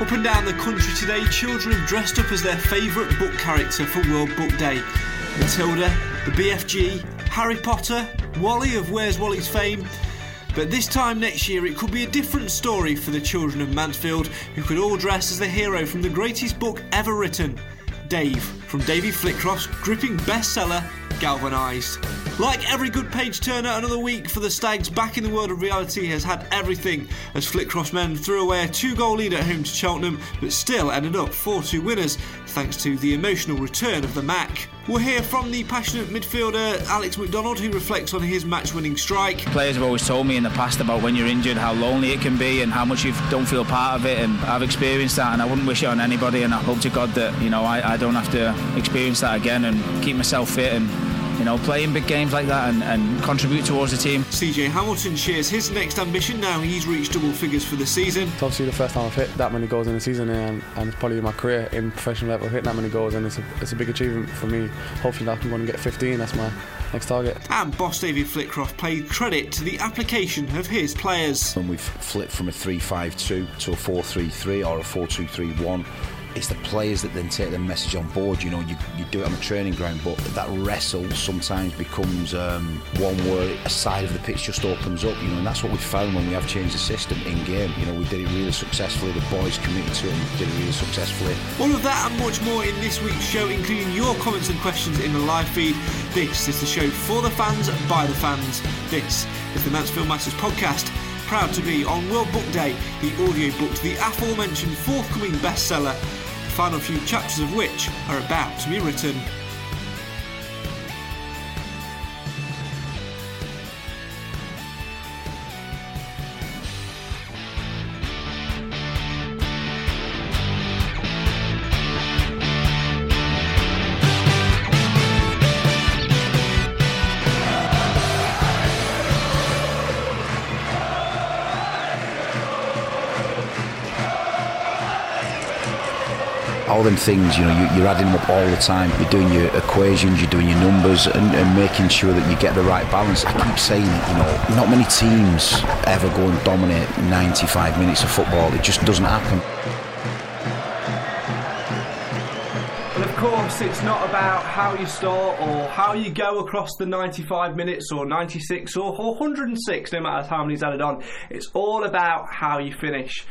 Up and down the country today, children have dressed up as their favourite book character for World Book Day. Matilda, the BFG, Harry Potter, Wally of Where's Wally's fame. But this time next year, it could be a different story for the children of Mansfield, who could all dress as the hero from the greatest book ever written Dave, from Davey Flitcroft's gripping bestseller, Galvanised. Like every good page turner, another week for the Stags back in the world of reality has had everything as Flitcroft's men threw away a two goal lead at home to Cheltenham, but still ended up 4 2 winners thanks to the emotional return of the Mac. We'll hear from the passionate midfielder Alex McDonald, who reflects on his match winning strike. Players have always told me in the past about when you're injured, how lonely it can be, and how much you don't feel part of it. And I've experienced that, and I wouldn't wish it on anybody. And I hope to God that you know I, I don't have to experience that again, and keep myself fit and you know, play in big games like that and, and contribute towards the team. CJ Hamilton shares his next ambition now he's reached double figures for the season. It's obviously the first time I've hit that many goals in a season and, and it's probably my career in professional level hitting that many goals and it's a, it's a big achievement for me. Hopefully I can go and get 15, that's my next target. And boss David Flitcroft paid credit to the application of his players. When we've flipped from a 3-5-2 to a 4-3-3 or a 4-2-3-1 it's the players that then take the message on board. You know, you, you do it on the training ground, but that wrestle sometimes becomes um, one where a side of the pitch just opens up. You know, and that's what we found when we have changed the system in game. You know, we did it really successfully. The boys committed to it and did it really successfully. All of that and much more in this week's show, including your comments and questions in the live feed. This is the show for the fans by the fans. This is the Mansfield Matters podcast proud to be on World Book Day, the audio book to the aforementioned forthcoming bestseller, final few chapters of which are about to be written. Things, you know, you, are adding them up all the time. You're doing your equations, you're doing your numbers, and, and, making sure that you get the right balance. I keep saying you know, not many teams ever go and dominate 95 minutes of football. It just doesn't happen. But of course, it's not about how you start or how you go across the 95 minutes or 96 or 106, no matter how many's added on. It's all about how you finish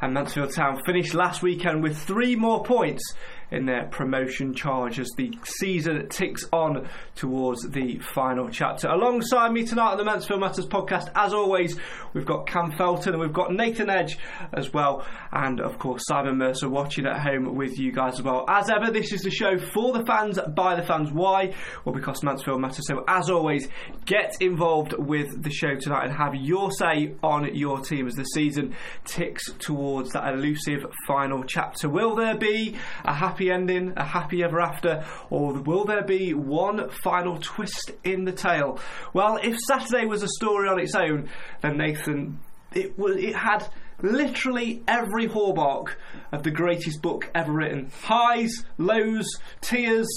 and Mansfield Town. Finished last weekend with three more points in their promotion charge as the season ticks on towards the final chapter. Alongside me tonight on the Mansfield Matters podcast, as always, we've got Cam Felton and we've got Nathan Edge as well, and of course Simon Mercer watching at home with you guys as well. As ever, this is the show for the fans, by the fans. Why? Well, because Mansfield matters. So, as always, get involved with the show tonight and have your say on your team as the season ticks towards that elusive final chapter. Will there be a happy happy ending, a happy ever after, or will there be one final twist in the tale? Well, if Saturday was a story on its own, then Nathan, it was it had literally every hallmark of the greatest book ever written. Highs, lows, tears,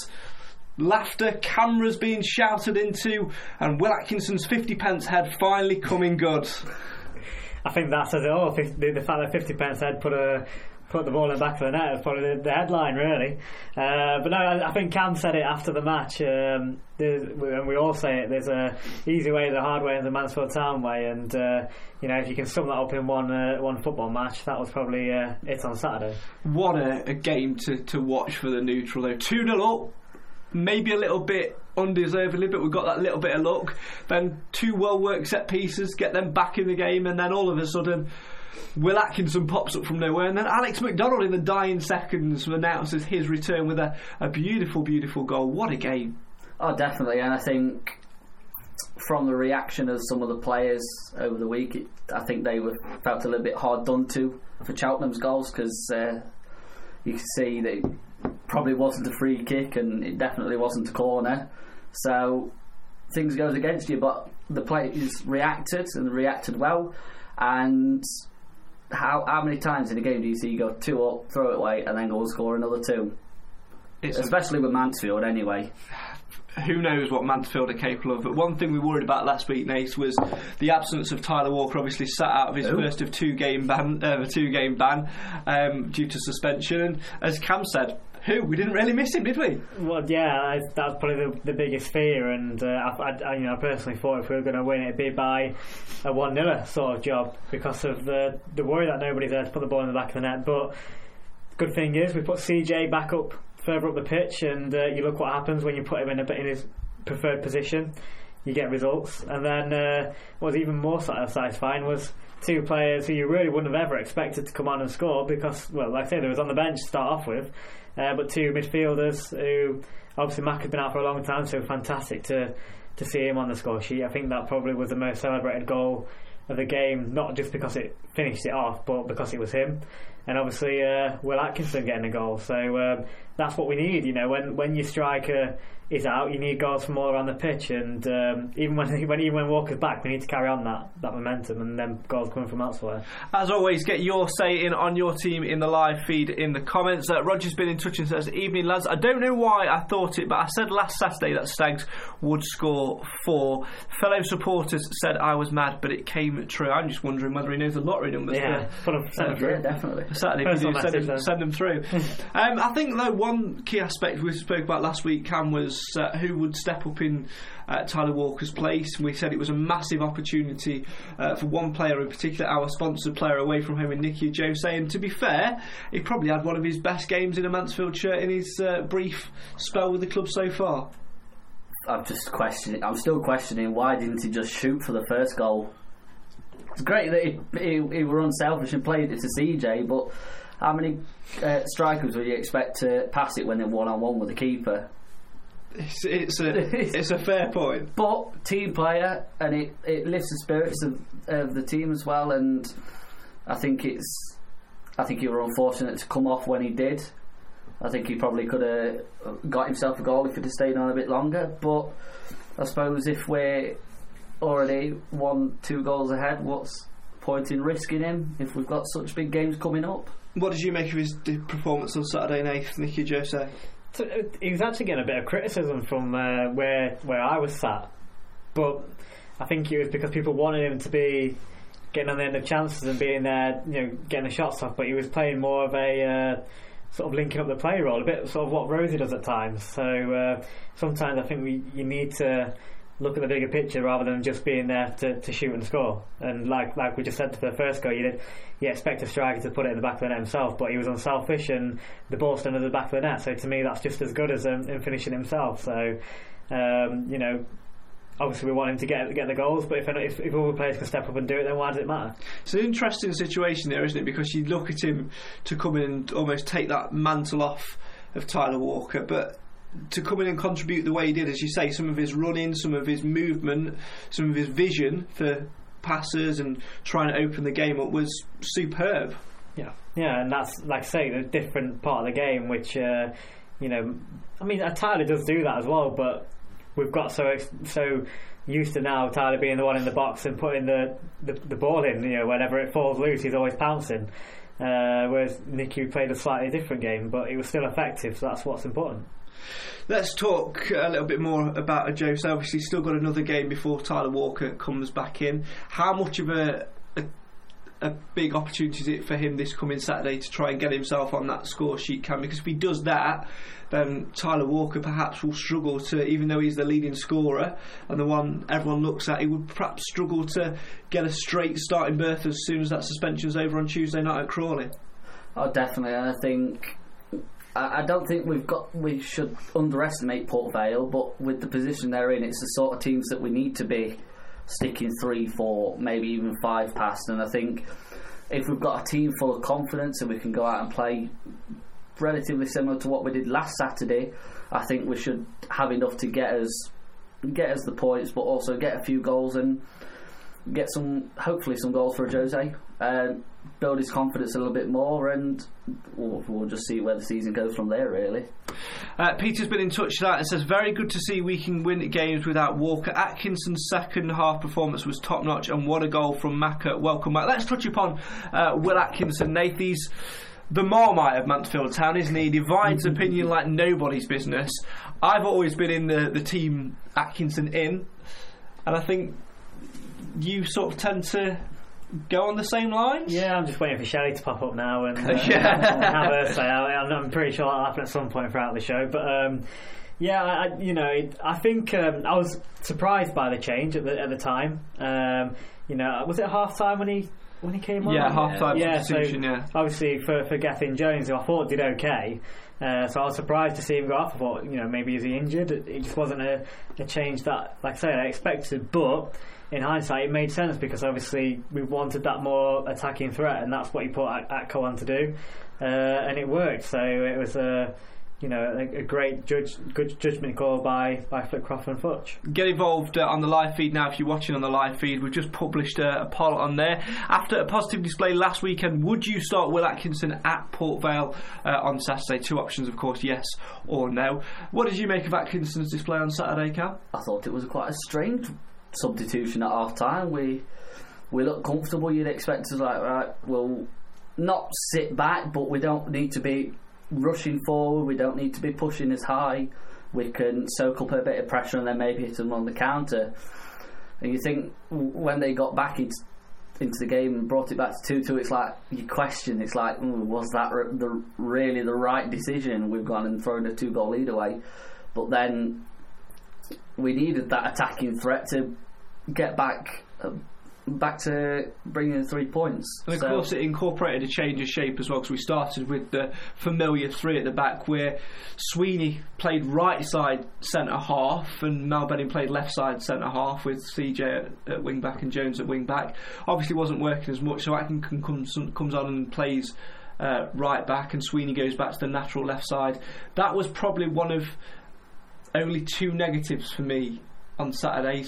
laughter, cameras being shouted into, and Will Atkinson's 50 pence head finally coming good. I think that says it all. The, fact that 50 pence head put a put the ball in the back of the net was probably the, the headline, really. Uh, but no, I, I think Cam said it after the match, um, and we all say it. There's a easy way, the hard way, and the Mansfield Town way. And uh, you know, if you can sum that up in one uh, one football match, that was probably uh, it on Saturday. What a, a game to, to watch for the neutral, though. Two 0 up, maybe a little bit undeservedly, but we've got that little bit of luck. Then two well worked set pieces, get them back in the game, and then all of a sudden. Will Atkinson pops up from nowhere, and then Alex McDonald in the dying seconds announces his return with a, a beautiful, beautiful goal. What a game! Oh, definitely, and I think from the reaction of some of the players over the week, it, I think they were felt a little bit hard done to for Cheltenham's goals because uh, you can see that it probably wasn't a free kick and it definitely wasn't a corner. So things goes against you, but the players reacted and reacted well. And how how many times in a game do you see you go two up, throw it away, and then go and score another two? It's Especially with Mansfield, anyway who knows what Mansfield are capable of. But one thing we worried about last week, Nate, was the absence of Tyler Walker. Obviously, sat out of his Ooh. first of two game ban, uh, two game ban um, due to suspension. And as Cam said, who we didn't really miss him, did we? Well, yeah, that's probably the, the biggest fear. And uh, I, I, you know, I personally thought if we were going to win, it'd be by a one 0 sort of job because of the the worry that nobody's there to put the ball in the back of the net. But good thing is we put CJ back up further up the pitch, and uh, you look what happens when you put him in a in his preferred position. You get results, and then uh, what was even more satisfying was two players who you really wouldn't have ever expected to come on and score because, well, like I say, they was on the bench to start off with, uh, but two midfielders who obviously Mac has been out for a long time, so fantastic to to see him on the score sheet. I think that probably was the most celebrated goal of the game, not just because it finished it off, but because it was him and obviously uh, Will Atkinson getting a goal. So um, that's what we need. You know, when when your striker is out, you need goals from all around the pitch, and um, even when when even when Walker's back, we need to carry on that, that momentum, and then goals coming from elsewhere. As always, get your say in on your team in the live feed in the comments. Uh, Roger's been in touch and says, "Evening lads, I don't know why I thought it, but I said last Saturday that Stags would score four. Fellow supporters said I was mad, but it came true. I'm just wondering whether he knows the lottery numbers. Yeah, for, for, yeah definitely. Saturday, do, send, them, send, them, through. um, I think though one key aspect we spoke about last week, Cam, was uh, who would step up in uh, Tyler Walker's place. We said it was a massive opportunity uh, for one player in particular, our sponsored player away from home in Nicky Ajose. And to be fair, he probably had one of his best games in a Mansfield shirt in his uh, brief spell with the club so far. I'm just questioning. I'm still questioning why didn't he just shoot for the first goal? It's great that he, he, he were unselfish and played it to CJ, but how many uh, strikers would you expect to pass it when they're one on one with the keeper? It's, it's a it's a fair point. But team player, and it, it lifts the spirits of, of the team as well. And I think it's I think he was unfortunate to come off when he did. I think he probably could have got himself a goal if he'd have stayed on a bit longer. But I suppose if we're already one, two goals ahead, what's point in risking him if we've got such big games coming up? What did you make of his performance on Saturday night, Nicky Ajose? So, uh, he was actually getting a bit of criticism from uh, where where I was sat, but I think it was because people wanted him to be getting on the end of chances and being there, you know, getting the shots off. But he was playing more of a uh, sort of linking up the play role, a bit sort of what Rosie does at times. So uh, sometimes I think we you need to look at the bigger picture rather than just being there to, to shoot and score. And like like we just said for the first goal, you did you expect a striker to put it in the back of the net himself, but he was unselfish and the ball stood at the back of the net. So to me, that's just as good as um, in finishing himself. So um, you know. Obviously, we want him to get get the goals, but if if, if other players can step up and do it, then why does it matter? It's an interesting situation there, isn't it? Because you look at him to come in and almost take that mantle off of Tyler Walker, but to come in and contribute the way he did, as you say, some of his running, some of his movement, some of his vision for passes and trying to open the game up was superb. Yeah, yeah, and that's like I say, a different part of the game, which uh, you know, I mean, uh, Tyler does do that as well, but we've got so so used to now Tyler being the one in the box and putting the, the, the ball in. You know, whenever it falls loose, he's always pouncing. Uh, whereas Nicky played a slightly different game, but it was still effective. So that's what's important. Let's talk a little bit more about Joe. Obviously, still got another game before Tyler Walker comes back in. How much of a, a a big opportunity is it for him this coming Saturday to try and get himself on that score sheet, Cam? Because if he does that, then Tyler Walker perhaps will struggle to, even though he's the leading scorer and the one everyone looks at, he would perhaps struggle to get a straight starting berth as soon as that suspension's over on Tuesday night at Crawley. Oh, definitely. I think I, don't think we've got we should underestimate Port Vale, but with the position they're in, it's the sort of teams that we need to be sticking three, four, maybe even five past. And I think if we've got a team full of confidence and we can go out and play relatively similar to what we did last Saturday, I think we should have enough to get us get us the points, but also get a few goals and get some hopefully some goals for Jose. Uh, build his confidence a little bit more, and we'll, we'll just see where the season goes from there. Really. Uh, Peter's been in touch with that and says, Very good to see we can win games without Walker. Atkinson's second half performance was top notch, and what a goal from Maka. Welcome back. Let's touch upon uh, Will Atkinson. Nathan's the Marmite of Mansfield Town, isn't he? Divides opinion like nobody's business. I've always been in the, the team Atkinson in, and I think you sort of tend to go on the same lines. Yeah, I'm just waiting for Shelley to pop up now and, uh, Yeah. have her say. I, I'm pretty sure that'll happen at some point throughout the show. But um, yeah, I, you know, I think um, I was surprised by the change at the at the time. Um, you know, was it half time when he when he came on? Yeah, half-time Yeah, so yeah. obviously for for Gethin Jones, who I thought did okay. Uh, so I was surprised to see him go off. I thought, you know, maybe is he injured? It, it just wasn't a, a change that, like I say, I expected. But in hindsight, it made sense because obviously we wanted that more attacking threat, and that's what he put At- Atco on to do, uh, and it worked. So it was a, you know, a, a great judge, good judgment call by by Flitcroft and Futch. Get involved uh, on the live feed now if you're watching on the live feed. We've just published uh, a poll on there. After a positive display last weekend, would you start Will Atkinson at Port Vale uh, on Saturday? Two options, of course, yes or no. What did you make of Atkinson's display on Saturday, Cal? I thought it was quite a strange substitution at half time. We we look comfortable. You'd expect us like right, we'll not sit back, but we don't need to be rushing forward. We don't need to be pushing as high. We can soak up a bit of pressure and then maybe hit them on the counter. And you think when they got back into into the game and brought it back to two two, it's like you question. It's like, "Ooh, was that the really the right decision? We've gone and thrown a two goal lead away, but then we needed that attacking threat to get back uh, back to bringing three points. And of So- course, it incorporated a change of shape as well because we started with the familiar three at the back where Sweeney played right side centre half and Mal Benning played left side centre half with CJ at, at wing back and Jones at wing back. Obviously, wasn't working as much, so Atkinson comes, comes on and plays. Uh, right back and Sweeney goes back to the natural left side. That was probably one of only two negatives for me on Saturday.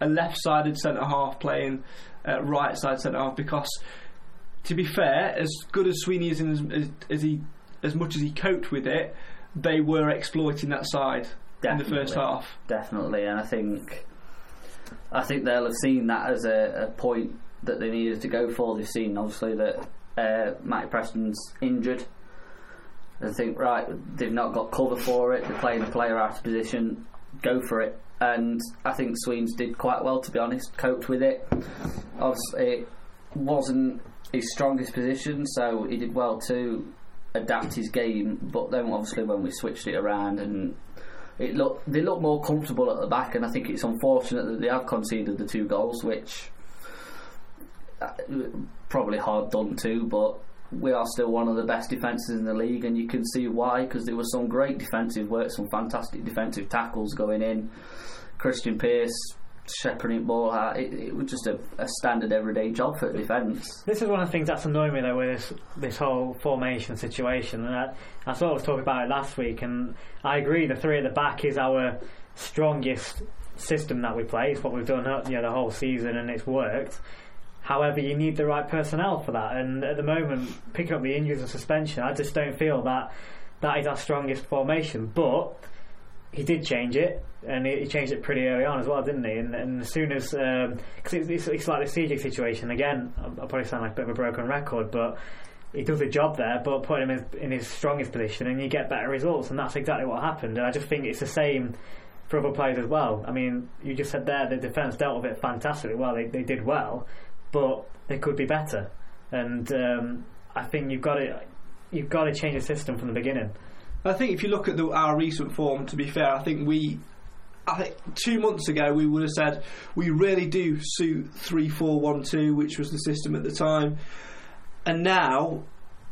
a left-sided centre half playing uh, right-side centre half because, to be fair, as good as Sweeney is, in as, as, as he as much as he coped with it, they were exploiting that side in the first half. definitely, and I think I think they'll have seen that as a, a point that they needed to go for. They've seen obviously that uh, Matty Preston's injured. They think right, they've not got cover for it. They're playing the player out of position. Go for it. And I think Sweens did quite well, to be honest. Coped with it. Obviously, it wasn't his strongest position, so he did well to adapt his game. But then, obviously, when we switched it around and it looked, they look more comfortable at the back, and I think it's unfortunate that they have conceded the two goals, which uh, probably hard done to, but we are still one of the best defences in the league, and you can see why because there was some great defensive work, some fantastic defensive tackles going in. Krystian Pearce shepherding ball out. It, it was just a, a standard everyday job for defence. This is one of the things that's annoying me though with this this whole formation situation. And I, I sort of was talking about it last week, and I agree. The three at the back is our strongest system that we play. It's what we've done, uh, you know, the whole season, and it's worked. However, you need the right personnel for that. And at the moment, picking up the injuries and suspension, I just don't feel that that is our strongest formation. But he did change it, and he changed it pretty early on as well, didn't he? And, and as soon as um, because it's, it's, it's like the CJ situation again, I'll probably sound like a bit of a broken record, but he does a job there, but put him in, in his strongest position, and you get better results, and that's exactly what happened. And I just think it's the same for other players as well. I mean, you just said there the defence dealt with it fantastically well. They, they did well, but it could be better. and um, I think you've got to you've got to change the system from the beginning. I think if you look at the, our recent form, to be fair, I think we. I think two months ago we would have said we really do suit three four one two, which was the system at the time, and now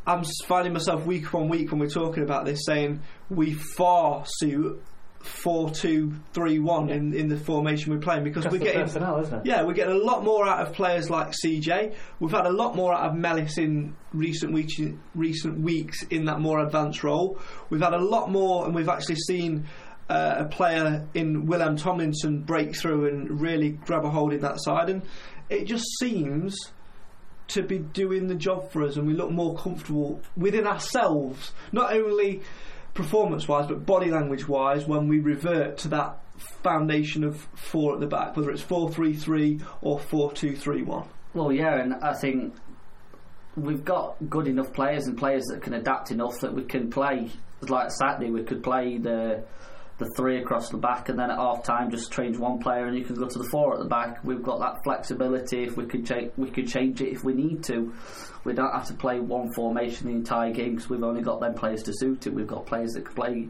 I'm finding myself week on week when we're talking about this saying we far suit four two three one in in the formation we're playing because we're getting personnel, isn't it? yeah, we're getting a lot more out of players like CJ. We've had a lot more out of Mellis in recent weeks. Recent weeks in that more advanced role. We've had a lot more, and we've actually seen uh, a player in Willem Tomlinson break through and really grab a hold in that side. And it just seems to be doing the job for us, and we look more comfortable within ourselves. Not only performance-wise, but body language-wise, when we revert to that foundation of four at the back, whether it's four-three-three or four-two-three-one. Well, yeah, and I think we've got good enough players and players that can adapt enough that we can play. Like Saturday, we could play the the three across the back, and then at half time just change one player, and you can go to the four at the back. We've got that flexibility. If we could change, we could change it if we need to. We don't have to play one formation the entire game because we've only got them players to suit it. We've got players that can play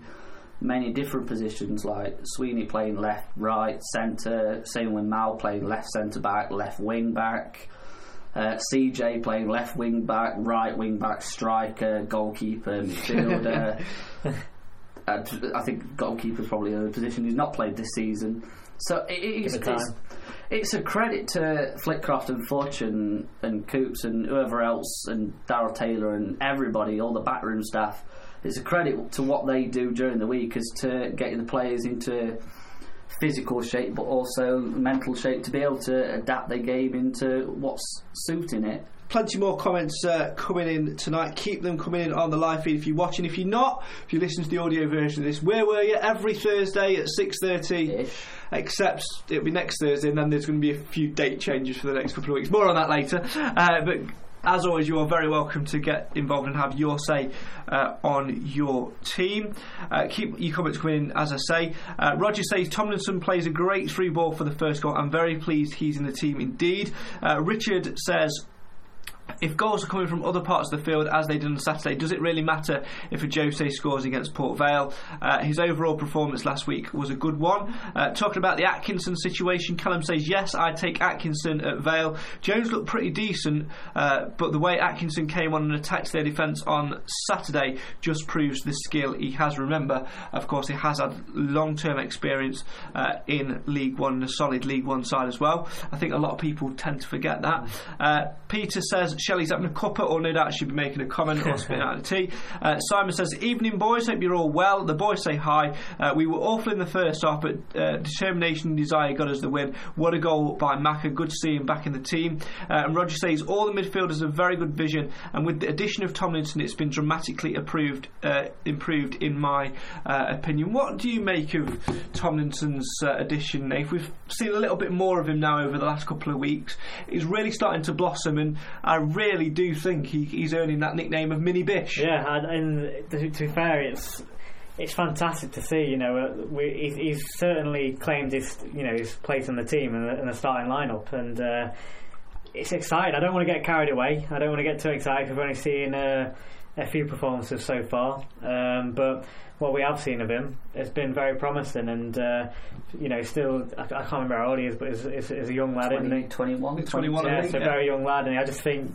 many different positions, like Sweeney playing left, right, centre. Same with Mal playing left centre back, left wing back. Uh, CJ playing left wing back, right wing back, striker, goalkeeper, midfielder. Uh, and I think goalkeeper's probably a position he's not played this season. So it, it's, it's, it's a credit to Flitcroft and Futch and, and Coops and whoever else and Daryl Taylor and everybody, all the backroom staff. It's a credit to what they do during the week is to getting the players into physical shape but also mental shape to be able to adapt their game into what's suiting it. Plenty more comments uh, coming in tonight. Keep them coming in on the live feed if you're watching. If you're not, if you listen to the audio version of this, where were you? Every Thursday at 6.30. Except it'll be next Thursday, and then there's going to be a few date changes for the next couple of weeks. More on that later. Uh, but as always, you are very welcome to get involved and have your say uh, on your team. Uh, keep your comments coming in, as I say. Uh, Roger says Tomlinson plays a great through ball for the first goal. I'm very pleased he's in the team indeed. Uh, Richard says. If goals are coming from other parts of the field as they did on Saturday, does it really matter if Ajose scores against Port Vale? Uh, his overall performance last week was a good one. Uh, talking about the Atkinson situation, Callum says yes, I'd take Atkinson at Vale. Jones looked pretty decent, uh, but the way Atkinson came on and attacked their defence on Saturday just proves the skill he has. Remember, of course, he has had long-term experience uh, in League One, a solid League One side as well. I think a lot of people tend to forget that. Uh, Peter says Shelley's having a cuppa, or no doubt she'll be making a comment or spitting out a tea. Uh, Simon says, Evening, boys. Hope you're all well. The boys say hi. Uh, we were awful in the first half, but uh, determination and desire got us the win. What a goal by Maka. Good to see him back in the team. Uh, and Roger says, All the midfielders have very good vision, and with the addition of Tomlinson, it's been dramatically improved, uh, improved in my uh, opinion. What do you make of Tomlinson's uh, addition, Nate? We've seen a little bit more of him now over the last couple of weeks. He's really starting to blossom, and I really do think he, he's earning that nickname of Mini Bish. Yeah, and, and to, to be fair, it's it's fantastic to see. You know, uh, we, he's, he's certainly claimed his you know his place in the team and the, the starting lineup, and uh, it's exciting. I don't want to get carried away. I don't want to get too excited. We've only seen uh, a few performances so far, um, but what we have seen of him has been very promising. And uh, you know, still, I, I can't remember how old he is, but he's, he's, he's a young lad, isn't he? 21. 21, I Yeah, think, it's a yeah. very young lad, and I just think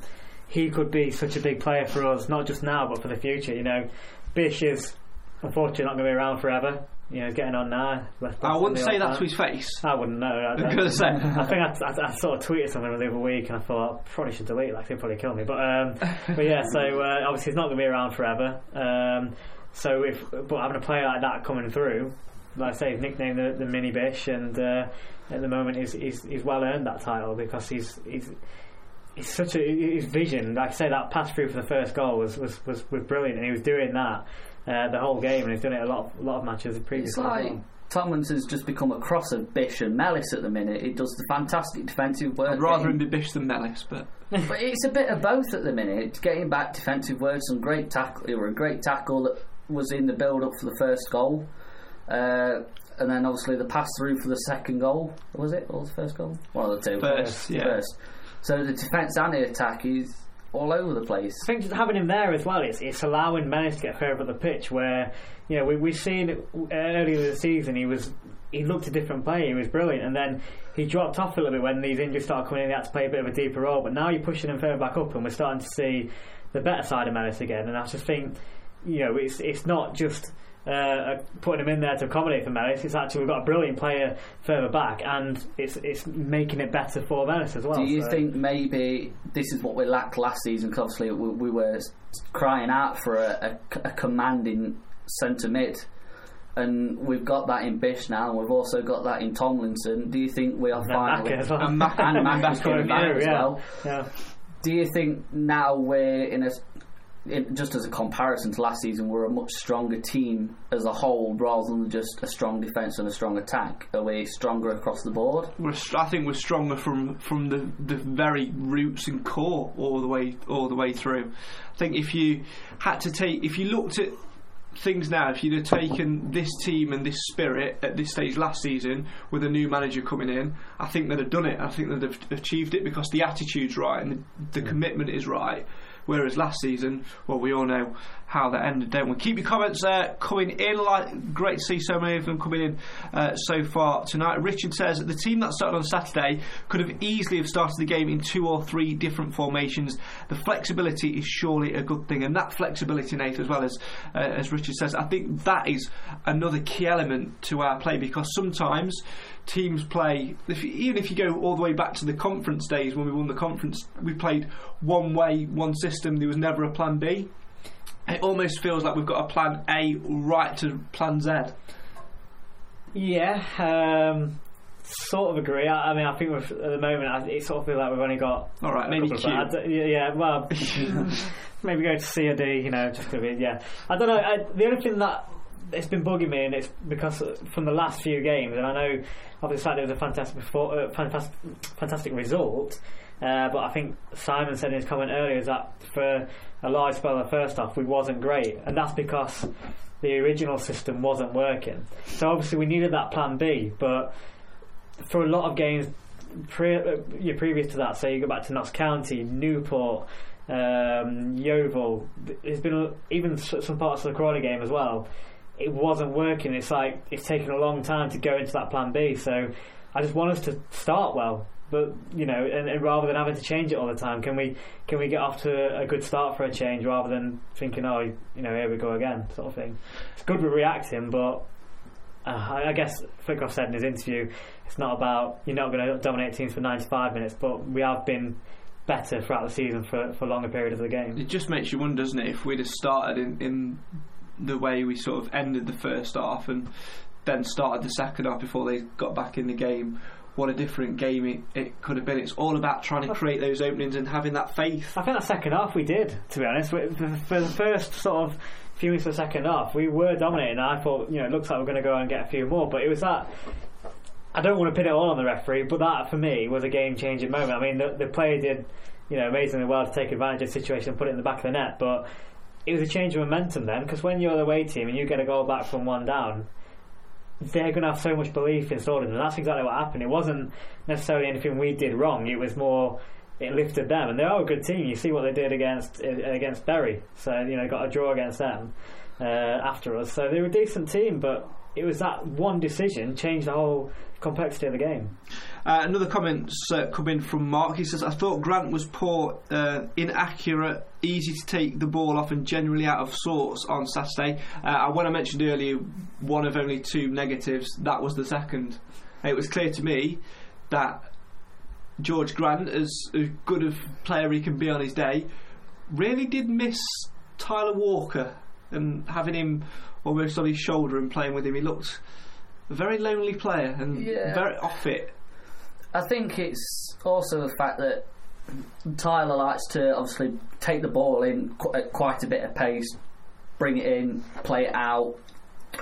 he could be such a big player for us, not just now, but for the future. You know, Bish is unfortunately not going to be around forever. You know, he's getting on now. I wouldn't say that man. to his face. I wouldn't know. I, I was gonna say. I think I, I, I sort of tweeted something the other week, and I thought I probably should delete that. 'cause He'll probably kill me. But um, but yeah, so uh, obviously he's not going to be around forever. Um, so if but having a player like that coming through, like I say, he's nicknamed the, the Mini Bish, and uh, at the moment he's, he's he's well earned that title because he's he's. He's such a his vision. Like I say, that pass through for the first goal was, was, was, was brilliant, and he was doing that uh, the whole game, and he's done it a lot of, a lot of matches It's previously. as like well. Tomlinson's just become a cross of Bish and Mellis at the minute. He does the fantastic defensive work. I'd rather him getting- be Bish than Mellis, but But it's a bit of both at the minute. Getting back defensive work, some great tackle. It were a great tackle that was in the build up for the first goal, uh, and then obviously the pass through for the second goal. Was it or was the first goal? One of the two. First, yeah. First. So the defence and the attack, is all over the place. I think just having him there as well, it's, it's allowing Menace to get further up the pitch. Where you know we we've seen it earlier this season he was he looked a different player. He was brilliant, and then he dropped off a little bit when these injuries started coming in. He had to play a bit of a deeper role, but now you're pushing him further back up, and we're starting to see the better side of Menace again. And I just think you know it's it's not just. Uh, putting him in there to accommodate for Menace. It's actually we've got a brilliant player further back, and it's it's making it better for Menace as well. Do you so. think maybe this is what we lacked last season? Because obviously we, we were crying out for a, a, a commanding centre mid, and we've got that in Bish now, and we've also got that in Tomlinson. Do you think we are finally well. and Maka, and coming back as well? Yeah. Do you think now we're in a in, just as a comparison to last season, we're a much stronger team as a whole rather than just a strong defence and a strong attack? Are we stronger across the board? We're, I think we're stronger from from the, the very roots and core all the way all the way through. I think if you had to take if you looked at things now, if you'd have taken this team and this spirit at this stage last season with a new manager coming in, I think they'd have done it. I think they'd have achieved it because the attitude's right and the, the mm. commitment is right. Whereas last season, well, we all know how that ended, don't we? Keep your comments uh, coming in. Like, great to see so many of them coming in uh, so far tonight. Richard says the team that started on Saturday could have easily have started the game in two or three different formations. The flexibility is surely a good thing, and that flexibility, Nate, as well as uh, as Richard says, I think that is another key element to our play because sometimes teams play. If even if you go all the way back to the conference days when we won the conference, we played one way, one system. There was never a plan B. It almost feels like we've got a plan A right to plan Z. Yeah, um, sort of agree. I, I mean, I think we've, at the moment I, it sort of feels like we've only got All right, maybe Q. of- yeah, yeah, well, maybe go to C or D. You know, just gonna be yeah. I don't know. I, the only thing that it's been bugging me, and it's because from the last few games, and I know obviously Saturday was a fantastic, before, uh, fantastic, fantastic result. Uh, but I think Simon said in his comment earlier is that for a large spell of the first half, we wasn't great, and that's because the original system wasn't working. So obviously we needed that plan B, but for a lot of games pre- uh, previous to that, say you go back to Notts County, Newport, um, Yeovil, th- there's been a, even some parts of the Crawley game as well. It wasn't working. It's like it's taken a long time to go into that plan B. So I just want us to start well, but you know, and, and rather than having to change it all the time, can we can we get off to a good start for a change rather than thinking, oh, you know, here we go again, sort of thing. It's good we're reacting, but uh, I, guess Flitcroft said in his interview, it's not about you're not going to dominate teams for 95 minutes, but we have been better throughout the season for, for longer period of the game. It just makes you wonder, doesn't it, if we'd have started in, in the way we sort of ended the first half and then started the second half before they got back in the game. What a different game it, it could have been. It's all about trying to create those openings and having that faith. I think that second half we did, to be honest. For the first sort of few minutes of the second half, we were dominating. I thought, you know, it looks like we're going to go and get a few more, but it was that. I don't want to pin it all on the referee, but that for me was a game changing moment. I mean, the, the player did, you know, amazingly well to take advantage of the situation and put it in the back of the net, but it was a change of momentum then because when you're the away team and you get a goal back from one down, they're going to have so much belief installed in them. That's exactly what happened. It wasn't necessarily anything we did wrong. It was more it lifted them, and they are a good team. You see what they did against against Bury. So you know, got a draw against them uh, after us. So they were a decent team, but it was that one decision changed the whole complexity of the game. Uh, another comment uh, from Mark. He says, "I thought Grant was poor, uh, inaccurate, easy to take the ball off, and generally out of sorts on Saturday." Uh, when I mentioned earlier one of only two negatives, that was the second. It was clear to me that George Grant, as, as good a player he can be on his day, really did miss Tyler Walker and having him almost on his shoulder and playing with him. He looked a very lonely player and Yeah. very off it. I think it's also the fact that Tyler likes to obviously take the ball in qu- at quite a bit of pace, bring it in, play it out,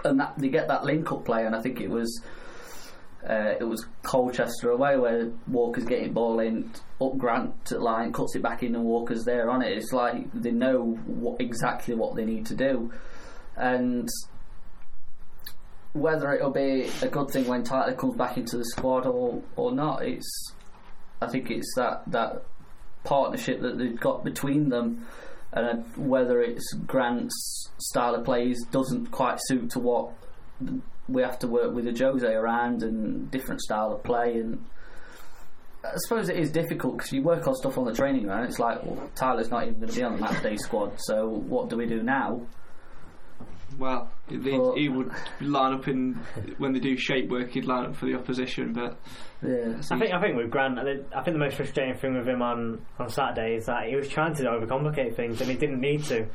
and that they get that link up play. And I think it was uh, it was Colchester away where Walker's getting ball in up Grant to line, cuts it back in, and Walker's there on it. It's like they know what, exactly what they need to do, and whether it'll be a good thing when Tyler comes back into the squad or or not, it's I think it's that that partnership that they've got between them, and uh, whether it's Grant's style of plays doesn't quite suit to what we have to work with Ajose around and different style of play and. I suppose it is difficult because you work on stuff on the training ground. It's like, well, Tyler's not even going to be on the match day squad, so what do we do now? Well, he, But- he would line up in when they do shape work. He'd line up for the opposition, but Yeah. I think I think with Grant, I think the most frustrating thing with him on, on Saturday is that he was trying to overcomplicate things and he didn't need to,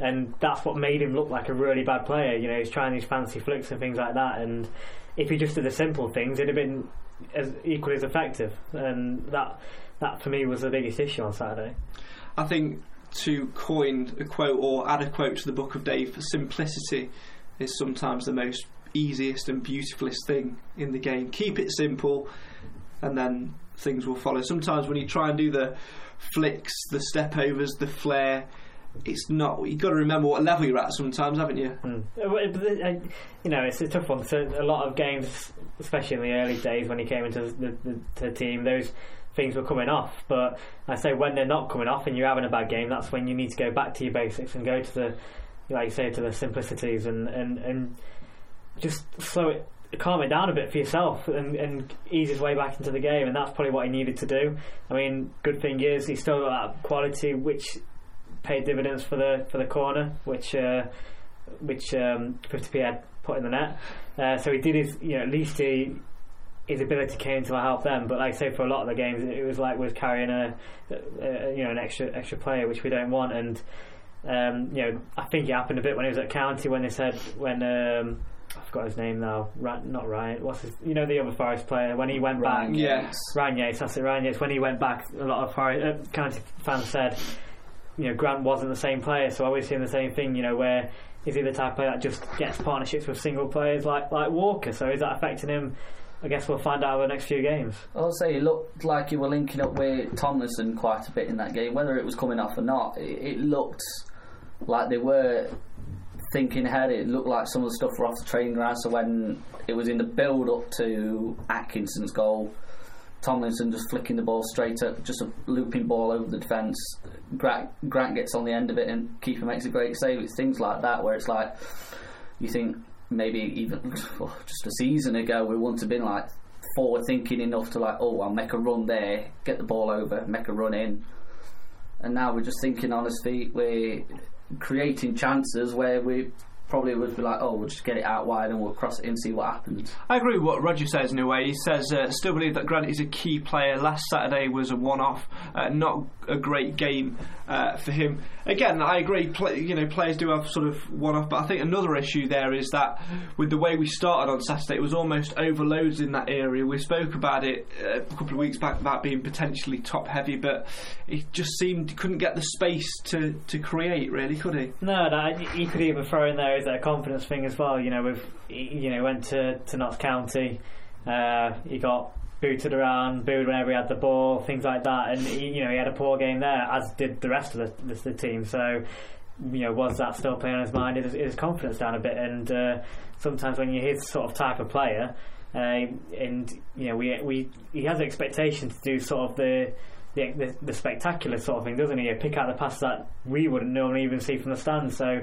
and that's what made him look like a really bad player. You know, he's trying these fancy flicks and things like that, and if he just did the simple things, it'd have been as equally as effective. And that that for me was the biggest issue on Saturday. I think to coin a quote or add a quote to the book of Dave, simplicity is sometimes the most easiest and beautifulest thing in the game. Keep it simple, and then things will follow. Sometimes when you try and do the flicks, the step overs, the flair, it's not. You've got to remember what level you're at. Sometimes, haven't you? Mm. Well, but, You know, it's a tough one. So a lot of games, especially in the early days when he came into the, the, the team, those things were coming off. But I say when they're not coming off and you're having a bad game, that's when you need to go back to your basics and go to the, like you say, to the simplicities and and, and just slow it. Calm it down a bit for yourself and, and ease his way back into the game, and that's probably what he needed to do. I mean, good thing is he's still got that quality which paid dividends for the for the corner, which uh, which um, 50p had put in the net. Uh, so he did his, you know, at least he, his ability came to help them. But like I say, for a lot of the games, it was like was carrying a, a you know an extra extra player, which we don't want. And um, you know, I think it happened a bit when he was at County when they said when. Um, I forgot his name now. Ra- not Ryan. What's his? You know the other Forest player. When he went Ryan back, Yes. Ryan Yates. That's it. Ryan Yates. When he went back, a lot of Forest, uh, County fans said, you know, Grant wasn't the same player. So I was seeing the same thing. You know, where is he the type of player that just gets partnerships with single players like like Walker? So is that affecting him? I guess we'll find out over the next few games. I'll say it looked like you were linking up with Tomlinson quite a bit in that game. Whether it was coming off or not, it, it looked like they were thinking ahead. It looked like some of the stuff were off the training ground. So when it was in the build up to Atkinson's goal, Tomlinson just flicking the ball straight up, just a looping ball over the defence. Grant, Grant gets on the end of it and keeper makes a great save. It's things like that where it's like you think maybe even oh, just a season ago we wouldn't have been like forward thinking enough to like oh I'll make a run there, get the ball over, make a run in, and now we're just thinking on his feet. We're creating chances where we probably would be like oh we'll just get it out wide and we'll cross it in see what happens. I agree with what Roger says in a way. He says, uh, still believe that Grant is a key player. Last Saturday was a one off, uh, not a great game uh, for him. Again, I agree, play, you know, players do have sort of one off, but I think another issue there is that with the way we started on Saturday, it was almost overloads in that area. We spoke about it uh, a couple of weeks back about being potentially top heavy, but it just seemed he couldn't get the space to, to create, really, could he? No, no, you could even throw in there is that a confidence thing as well. You know, with you know went to to Notts County, uh, he got booted around, booed whenever he had the ball, things like that, and he, you know he had a poor game there, as did the rest of the, the, the team. So. You know, was that still playing on his mind? Is his confidence down a bit? And uh, sometimes when you're his sort of type of player, uh, and you know, we we he has expectations to do sort of the the, the, the spectacular sort of thing, doesn't he? Pick out the pass that we wouldn't normally even see from the stand. So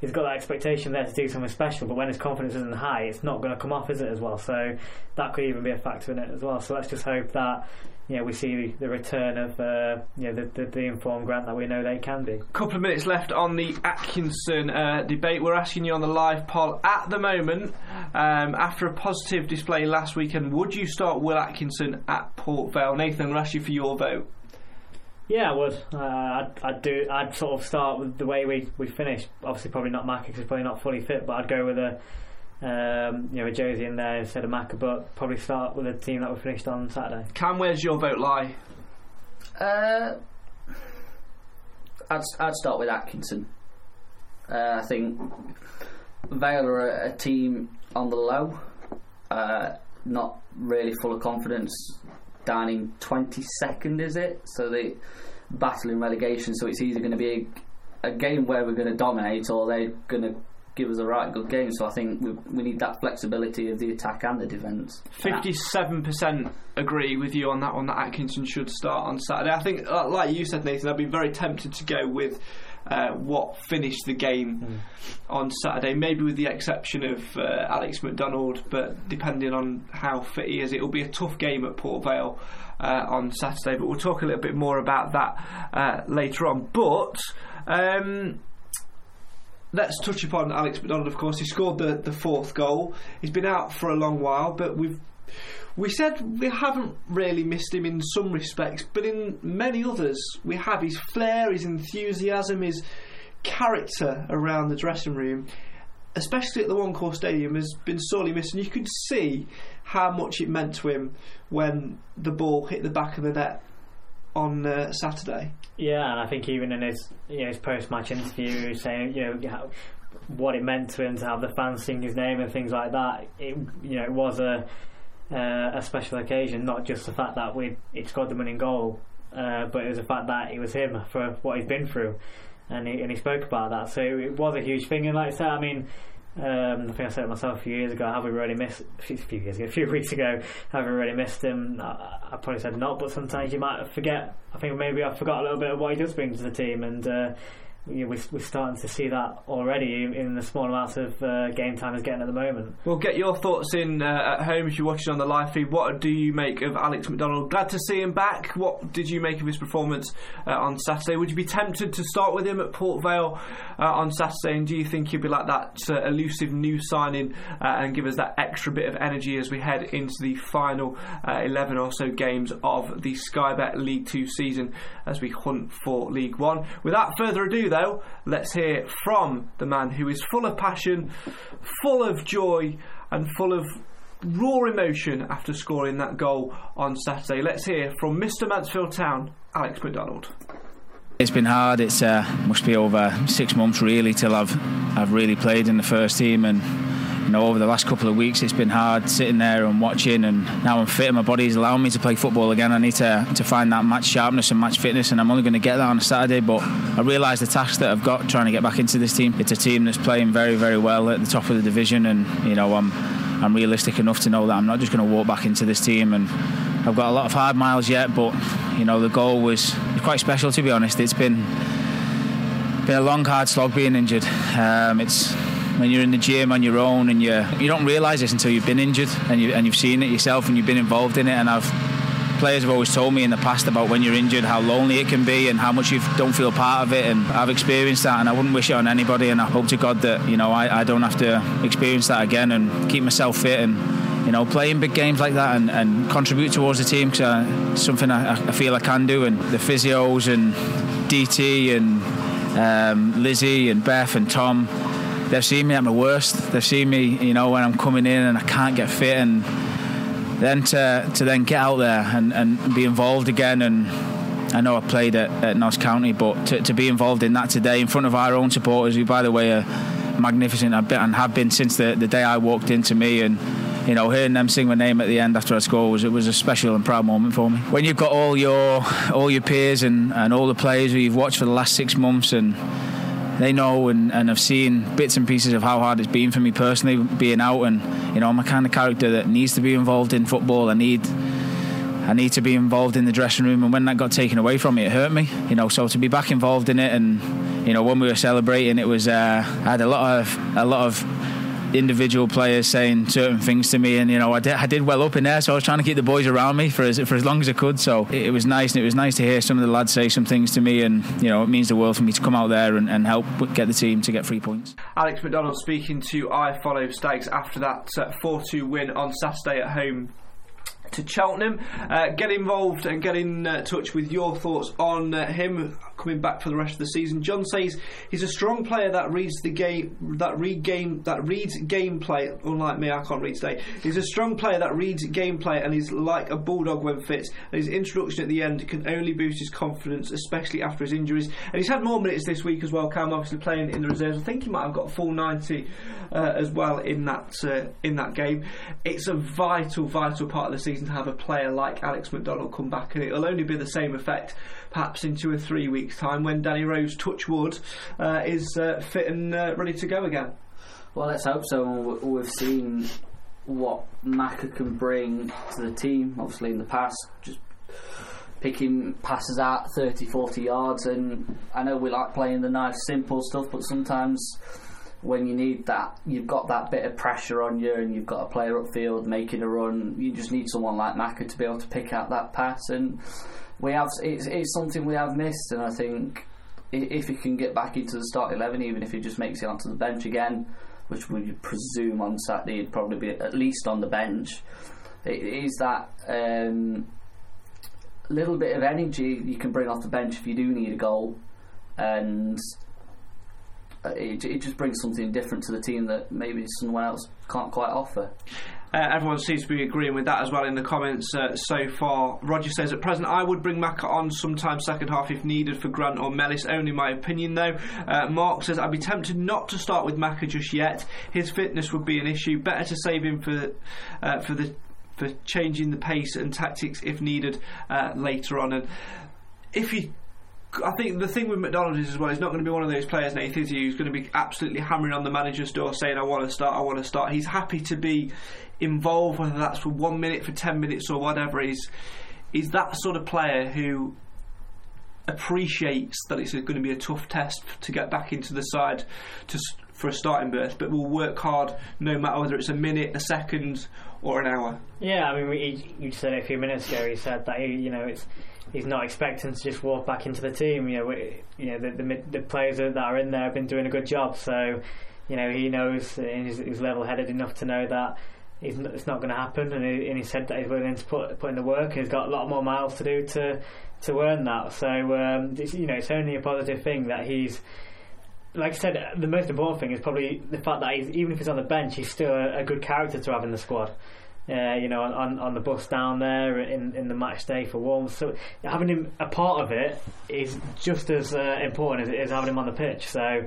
he's got that expectation there to do something special. But when his confidence isn't high, it's not going to come off, is it? As well. So that could even be a factor in it as well. So let's just hope that know we see the return of uh, the, the, the informed Grant that we know they can be. A couple of minutes left on the Atkinson uh, debate. We're asking you on the live poll at the moment. Um, after a positive display last weekend, would you start Will Atkinson at Port Vale? Nathan, you for your vote. Yeah, I would. Uh, I'd, I'd do. I'd sort of start with the way we, we finished. Obviously, probably not Maka because he's probably not fully fit. But I'd go with a um, you know a Josie in there instead of Maka. But probably start with the team that we finished on Saturday. Cam, where's your vote lie? Uh, I'd, I'd start with Atkinson. Uh, I think Vale are a, a team on the low, uh, not really full of confidence. In 22nd, is it? So they battling relegation. So it's either going to be a, a game where we're going to dominate, or they're going to give us a right good game. So I think we, we need that flexibility of the attack and the defence. Fifty-seven percent agree with you on that one. That Atkinson should start on Saturday. I think, like you said, Nathan, I'd be very tempted to go with uh, what finished the game mm. on Saturday. Maybe with the exception of uh, Alex McDonald, but depending on how fit he is, it will be a tough game at Port Vale uh, on Saturday. But we'll talk a little bit more about that uh, later on. But. Um, let's touch upon Alex McDonald. Of course, he scored the, the fourth goal. He's been out for a long while, but we've we said we haven't really missed him in some respects, but in many others we have. His flair, his enthusiasm, his character around the dressing room, especially at the One Call Stadium, has been sorely missed. And you could see how much it meant to him when the ball hit the back of the net on uh, Saturday. Yeah, and I think even in his you know, his post match interview, saying you know what it meant to him to have the fans sing his name and things like that. It you know it was a uh, a special occasion, not just the fact that we it scored the winning goal, uh, but it was the fact that it was him for what he's been through, and he, and he spoke about that. So it was a huge thing. And like I said, I mean. Um, I think I said it myself a few years ago. Have we really missed a few years ago, a few weeks ago? Have we really missed him? I, I probably said not, but sometimes you might forget. I think maybe I forgot a little bit of what he does bring to the team, and uh, you know, we're, starting to see that already in the small amount of uh, game time he's getting at the moment. Well, get your thoughts in uh, at home if you're watching on the live feed. What do you make of Alex McDonald? Glad to see him back. What did you make of his performance uh, on Saturday? Would you be tempted to start with him at Port Vale uh, on Saturday? And do you think he'll be like that uh, elusive new signing uh, and give us that extra bit of energy as we head into the final 11 or so games of the Sky Bet League Two season as we hunt for League One? Without further ado, though, let's hear from the man who is full of passion, full of joy, and full of raw emotion after scoring that goal on Saturday. Let's hear from Mr. Mansfield Town, Alex McDonald. It's been hard. It's uh, must be over six months really till I've I've really played in the first team and you know, over the last couple of weeks, it's been hard sitting there and watching. And now I'm fit, and my body's allowing me to play football again. I need to to find that match sharpness and match fitness, and I'm only going to get that on a Saturday. But I realise the task that I've got trying to get back into this team. It's a team that's playing very, very well at the top of the division, and you know, I'm I'm realistic enough to know that I'm not just going to walk back into this team and. I've got a lot of hard miles yet, but you know the goal was quite special. To be honest, it's been been a long, hard slog being injured. Um, it's when you're in the gym on your own and you you don't realise this until you've been injured and you and you've seen it yourself and you've been involved in it. And I've players have always told me in the past about when you're injured how lonely it can be and how much you don't feel part of it. And I've experienced that, and I wouldn't wish it on anybody. And I hope to God that you know I, I don't have to experience that again and keep myself fit and you know, play in big games like that and, and contribute towards the team because it's something I, I, feel I can do. And the physios and DT and um, Lizzie and Beth and Tom, they've seen me at my worst. They've seen me, you know, when I'm coming in and I can't get fit, and then to to then get out there and, and be involved again. And I know I played at, at Notts County, but to, to be involved in that today in front of our own supporters, who, by the way, are magnificent and have been since the, the day I walked into me and you know, hearing them sing my name at the end after I scored was it was a special and proud moment for me. When you've got all your all your peers and, and all the players who you've watched for the last six months and they know and, and have seen bits and pieces of how hard it's been for me personally being out and you know I'm a kind of character that needs to be involved in football. I need I need to be involved in the dressing room. And when that got taken away from me it hurt me you know. So to be back involved in it and you know when we were celebrating it was uh, I had a lot of a lot of individual players saying certain things to me, and you know I did, I did well up in there, so I was trying to keep the boys around me for as for as long as I could. So it, it was nice, and it was nice to hear some of the lads say some things to me, and you know it means the world for me to come out there and, and help get the team to get three points. Alex McDonald speaking to I Follow Stags after that uh, 4 2 win on Saturday at home to Cheltenham. Uh, get involved and get in uh, touch with your thoughts on uh, him coming back for the rest of the season. John says he's a strong player that reads the game, that read game, that reads gameplay. Unlike me, I can't read today. He's a strong player that reads gameplay and is like a bulldog when fit. And his introduction at the end can only boost his confidence, especially after his injuries. And he's had more minutes this week as well. Cam obviously playing in the reserves. I think he might have got full ninety uh, as well in that uh, in that game. It's a vital, vital part of the season to have a player like Alex McDonald come back, and it'll only be the same effect perhaps in two or three weeks' time when Danny Rose, touch wood, uh, is uh, fit and uh, ready to go again. Well, let's hope so. We've seen what Maka can bring to the team. Obviously, in the past, just picking passes out 30, 40 yards, and I know we like playing the nice, simple stuff, but sometimes when you need that, you've got that bit of pressure on you, and you've got a player upfield making a run. You just need someone like Maka to be able to pick out that pass, and we have. It's, it's something we have missed, and I think if he can get back into the start eleven, even if he just makes it onto the bench again, which we presume on Saturday he'd probably be at least on the bench, it is that. Um, little bit of energy you can bring off the bench if you do need a goal, and it, it just brings something different to the team that maybe someone else can't quite offer. Uh, everyone seems to be agreeing with that as well in the comments uh, so far. Roger says, at present, I would bring Maka on sometime second half if needed for Grant or Mellis. Only my opinion, though. Uh, Mark says, I'd be tempted not to start with Maka just yet. His fitness would be an issue. Better to save him for uh, for the for changing the pace and tactics if needed uh, later on. And if he I think the thing with McDonald is as well, he's not going to be one of those players, Nathan, who's going to be absolutely hammering on the manager's door saying, I want to start, I want to start. He's happy to be involved, whether that's for one minute, for 10 minutes, or whatever. He's, he's that sort of player who appreciates that it's going to be a tough test to get back into the side to, for a starting berth, but will work hard no matter whether it's a minute, a second, or an hour. Yeah, I mean, you said it a few minutes ago. He said that you know it's he's not expecting to just walk back into the team. You know, we, you know the, the, the players that are in there have been doing a good job. So, you know, he knows and he's, he's level-headed enough to know that he's, it's not going to happen. And he, and he said that he's willing to put put in the work. He's got a lot more miles to do to to earn that. So, um, you know, it's only a positive thing that he's. Like I said, the most important thing is probably the fact that he's, even if he's on the bench, he's still a, a good character to have in the squad uh, you know, on, on the bus down there in, in the match day for Wolves. So having him a part of it is just as uh, important as it is having him on the pitch. So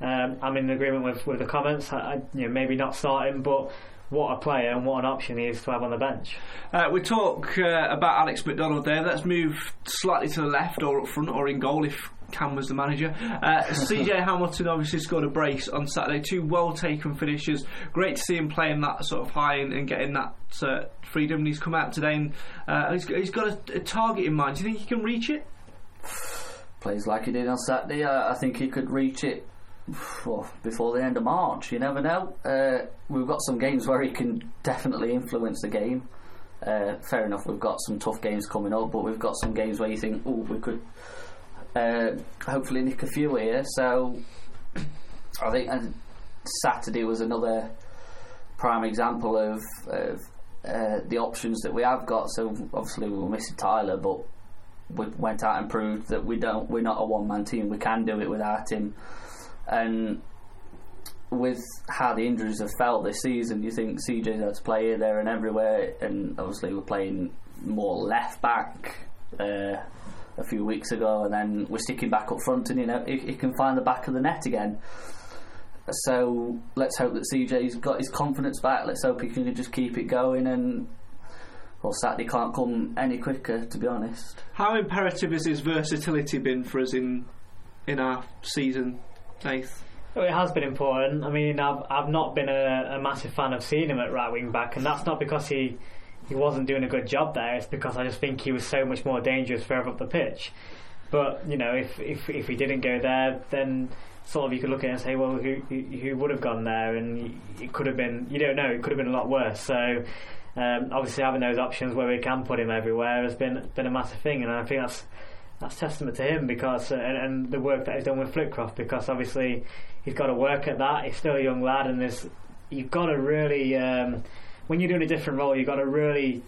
um, I'm in agreement with, with the comments. I, you know, maybe not starting, but what a player and what an option he is to have on the bench. Uh, we talk uh, about Alex McDonald there. Let's move slightly to the left or up front or in goal if Cam was the manager. Uh, CJ Hamilton obviously scored a brace on Saturday. Two well taken finishes. Great to see him playing that sort of high and, and getting that uh, freedom. And he's come out today and uh, he's, he's got a, a, target in mind. Do you think he can reach it? Plays like he did on Saturday. I think he could reach it well, before the end of March. You never know. Uh, we've got some games where he can definitely influence the game. Uh, fair enough, we've got some tough games coming up, but we've got some games where you think, oh, we could uh, hopefully nick a few here. So I think Saturday was another prime example of, of uh, the options that we have got. So obviously we were missing Tyler, but we went out and proved that we don't. We're not a one man team. We can do it without him. And with how the injuries have felt this season, you think CJ's has to play here, there, and everywhere. And obviously we're playing more left back. Uh, a few weeks ago, and then we're sticking back up front, and you know he, he can find the back of the net again. So let's hope that CJ's got his confidence back. Let's hope he can just keep it going and. Well, Saturday can't come any quicker, to be honest. How imperative has his versatility been for us in in our season, Nath? Well, it has been important. I mean, I've I've not been a, a massive fan of seeing him at right wing back, and that's not because he he wasn't doing a good job there. It's because I just think he was so much more dangerous further up the pitch. But you know, if if if he didn't go there, then sort of you could look at it and say, well, who who would have gone there? And it could have been, you don't know, it could have been a lot worse. So um, obviously having those options where we can put him everywhere has been been a massive thing, and I think that's that's testament to him because uh, and, and, the work that he's done with Flitcroft because obviously he's got to work at that. He's still a young lad, and there's you've got to really. Um, when you're doing a different role, you've got to really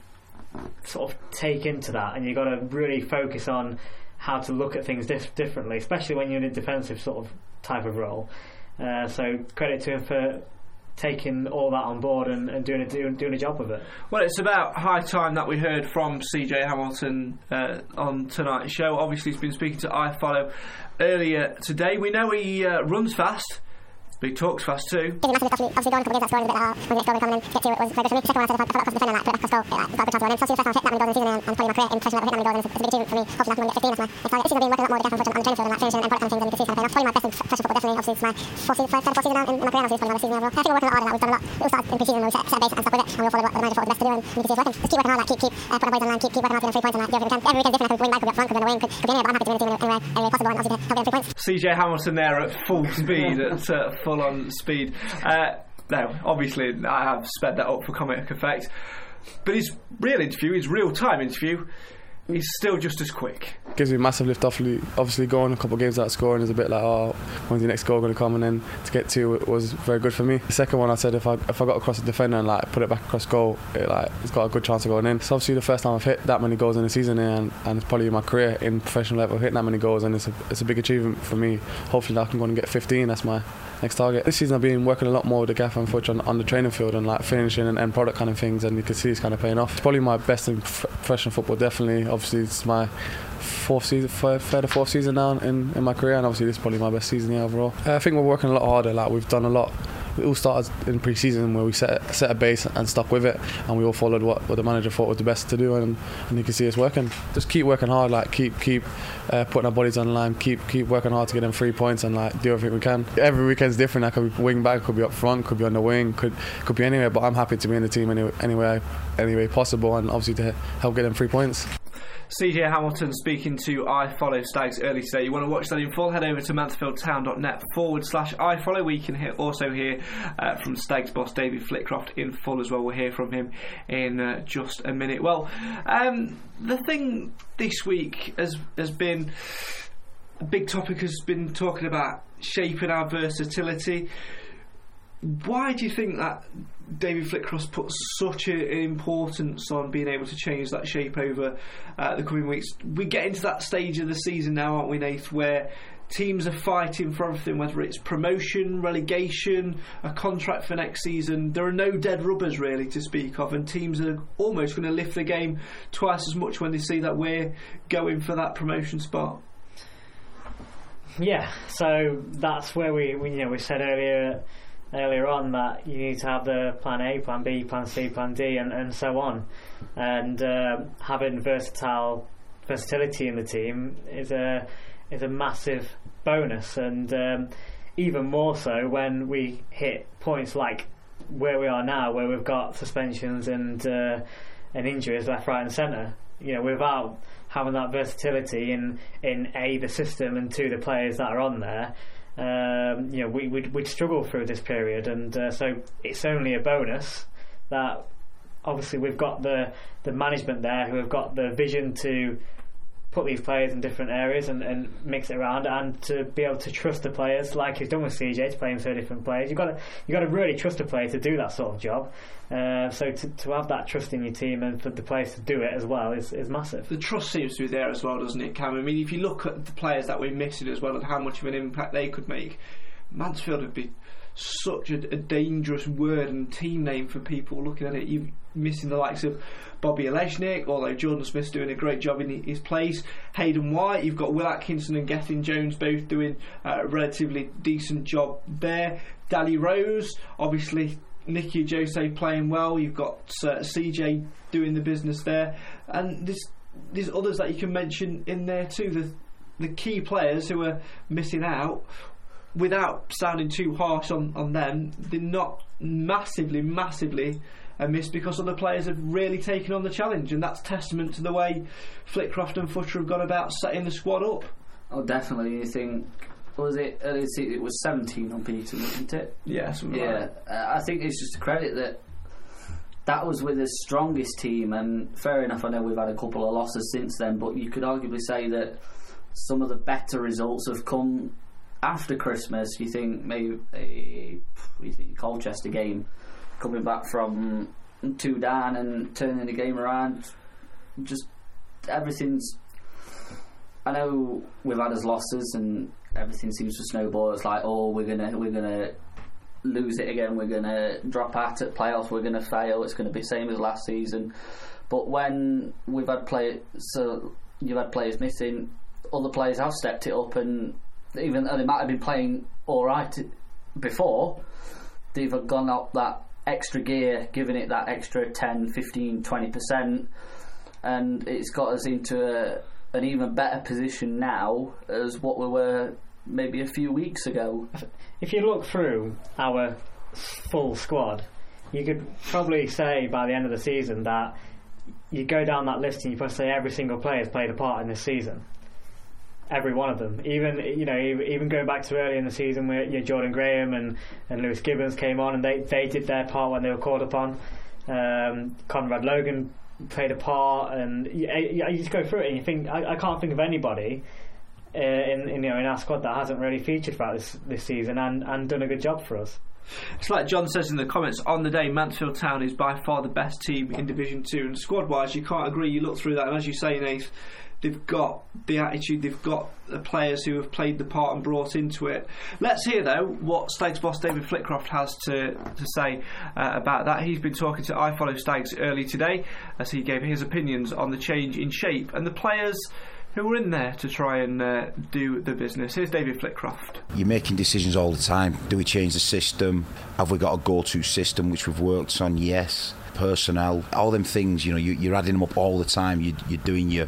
sort of take into that, and you've got to really focus on how to look at things dif- differently, especially when you're in a defensive sort of type of role. Uh, so credit to him for taking all that on board and, and doing, a, doing, doing a job of it. Well, it's about high time that we heard from CJ Hamilton uh, on tonight's show. Obviously, he's been speaking to iFollow earlier today. We know he uh, runs fast Big talks fast too. For me. The second one I said if I, if across the defender like put it across goal, it, like, got a good chance of winning. So obviously the first time hit that many goals in the season and, and probably my career in professional level hit that many goals and it's, it's a big achievement for me. Hopefully I can get 15 that's my next target. This season I've been working a lot more with the on the training field and like finishing and product kind things and you can see it's kind of paying off. Probably my best in professional football definitely. Obviously it's my fourth season, third, third, fourth season now in, in my career. Obviously it's probably my best season overall. I think we're working a lot harder. Like, we've done a lot. It all started in pre-season when we set, set a base and stuck with it and we all followed what the manager thought was best to do and you can see it's working. Just keep working hard, like keep keep putting our bodies on line, keep keep working hard to get three points and like do everything we. Every weekend's different. I could win back, could be up front, could be on the wing, could, could be anywhere. But I'm happy to win the team anywhere, anywhere possible and obviously help get three points. CJ Hamilton there at full speed, at uh, full on speed. Uh, now, obviously, I have sped that up for comic effect, but his real interview, his real time interview, is still just as quick. gives me a massive lift off. Obviously, going a couple of games without scoring is a bit like, oh, when's the next goal going to come? And then to get to it was very good for me. The second one, I said if I if I got across the defender and like put it back across goal, it like it's got a good chance of going in. It's obviously the first time I've hit that many goals in a season, and, and it's probably in my career in professional level hitting that many goals, and it's a it's a big achievement for me. Hopefully, I can go and get 15. That's my next target. This season I've been working a lot more with the gaffer and Futch on, on the training field and like finishing and end product kind of things and you can see it's kind of paying off. It's probably my best in professional football definitely. Obviously it's my fourth season, third or fourth season now in, in my career and obviously this is probably my best season here overall. Uh, I think we're working a lot harder, like we've done a lot it all started in pre-season where we set set a base and stuck with it, and we all followed what, what the manager thought was the best to do, and, and you can see it's working. Just keep working hard, like keep keep uh, putting our bodies on the line, keep keep working hard to get them three points, and like do everything we can. Every weekend's different. I could be wing back, could be up front, could be on the wing, could could be anywhere. But I'm happy to be in the team any, anywhere anyway possible, and obviously to help get them three points. CJ Hamilton speaking to I Follow Stags early today. You want to watch that in full? Head over to mansfieldtown.net forward slash I Follow. We can hear, also hear uh, from Stags boss David Flitcroft in full as well. We'll hear from him in uh, just a minute. Well, um, the thing this week has has been a big topic. Has been talking about shaping our versatility. Why do you think that David Flitcroft put such an importance on being able to change that shape over uh, the coming weeks? We get into that stage of the season now, aren't we, Nath, where teams are fighting for everything, whether it's promotion, relegation, a contract for next season. There are no dead rubbers really to speak of, and teams are almost going to lift the game twice as much when they see that we're going for that promotion spot. Yeah, so that's where we, we you know we said earlier earlier on that you need to have the plan A, plan B, plan C, plan D, and, and so on. And uh, having versatile versatility in the team is a is a massive bonus, and um, even more so when we hit points like where we are now, where we've got suspensions and uh, and injuries left, right, and centre. You know, without having that versatility in in a the system and two the players that are on there um, you know, we, we'd, we'd struggle through this period, and uh, so it's only a bonus that obviously we've got the the management there who have got the vision to put these players in different areas and, and mix it around and to be able to trust the players like he's done with CJ to play him so different players. You've got to you've got to really trust a player to do that sort of job. Uh, so to, to have that trust in your team and for the players to do it as well is, is massive. The trust seems to be there as well, doesn't it, Cam? I mean, if you look at the players that we're missing as well and how much of an impact they could make, Mansfield would be such a, a, dangerous word and team name for people looking at it. You're missing the likes of Bobby Olejnik, although Jordan Smith's doing a great job in his place. Hayden White, you've got Will Atkinson and Gethin Jones both doing a relatively decent job there. Danny Rose, obviously Nicky Ajose playing well. You've got uh, CJ doing the business there, and there's there's others that you can mention in there too. The the key players who are missing out without sounding too harsh on, on them, they're not massively, massively amiss because other players have really taken on the challenge, and that's testament to the way Flitcroft and Futcher have gone about setting the squad up. Oh, definitely. You think was it? Uh, it was seventeen on Peter, wasn't it? Yeah, yeah. Like uh, I think it's just a credit that that was with the strongest team, and fair enough. I know we've had a couple of losses since then, but you could arguably say that some of the better results have come after Christmas, you think maybe a you think Colchester game coming back from two down and turning the game around, just everything's. I know we've had as losses and everything seems to snowball. It's like, oh, we're gonna we're gonna lose it again. We're gonna drop out at playoffs. We're gonna fail. It's gonna be same as last season. But when we've had play, so you've had players missing, other players have stepped it up and even though they might have been playing all right before, they've gone up that extra gear, giving it that extra 10, 15, 20%, and it's got us into a, an even better position now as what we were maybe a few weeks ago. If you look through our full squad, you could probably say by the end of the season that you go down that list and you probably say every single player has played a part in this season. Every one of them, even you know, even going back to early in the season where Jordan Graham and, and Lewis Gibbons came on and they, they did their part when they were called upon. Um, Conrad Logan played a part, and you, you just go through it and you think I, I can't think of anybody uh, in, in you know in our squad that hasn't really featured throughout this this season and, and done a good job for us. It's like John says in the comments on the day, Mansfield Town is by far the best team in Division 2. And squad wise, you can't agree. You look through that, and as you say, Nath, they've got the attitude, they've got the players who have played the part and brought into it. Let's hear, though, what Stags boss David Flitcroft has to, to say uh, about that. He's been talking to I Follow Stags early today as he gave his opinions on the change in shape and the players who were in there to try and uh, do the business. Here's David Flitcroft. You're making decisions all the time. Do we change the system? Have we got a go-to system which we've worked on? Yes. Personnel, all them things. You know, you, are adding them up all the time. You, are doing your,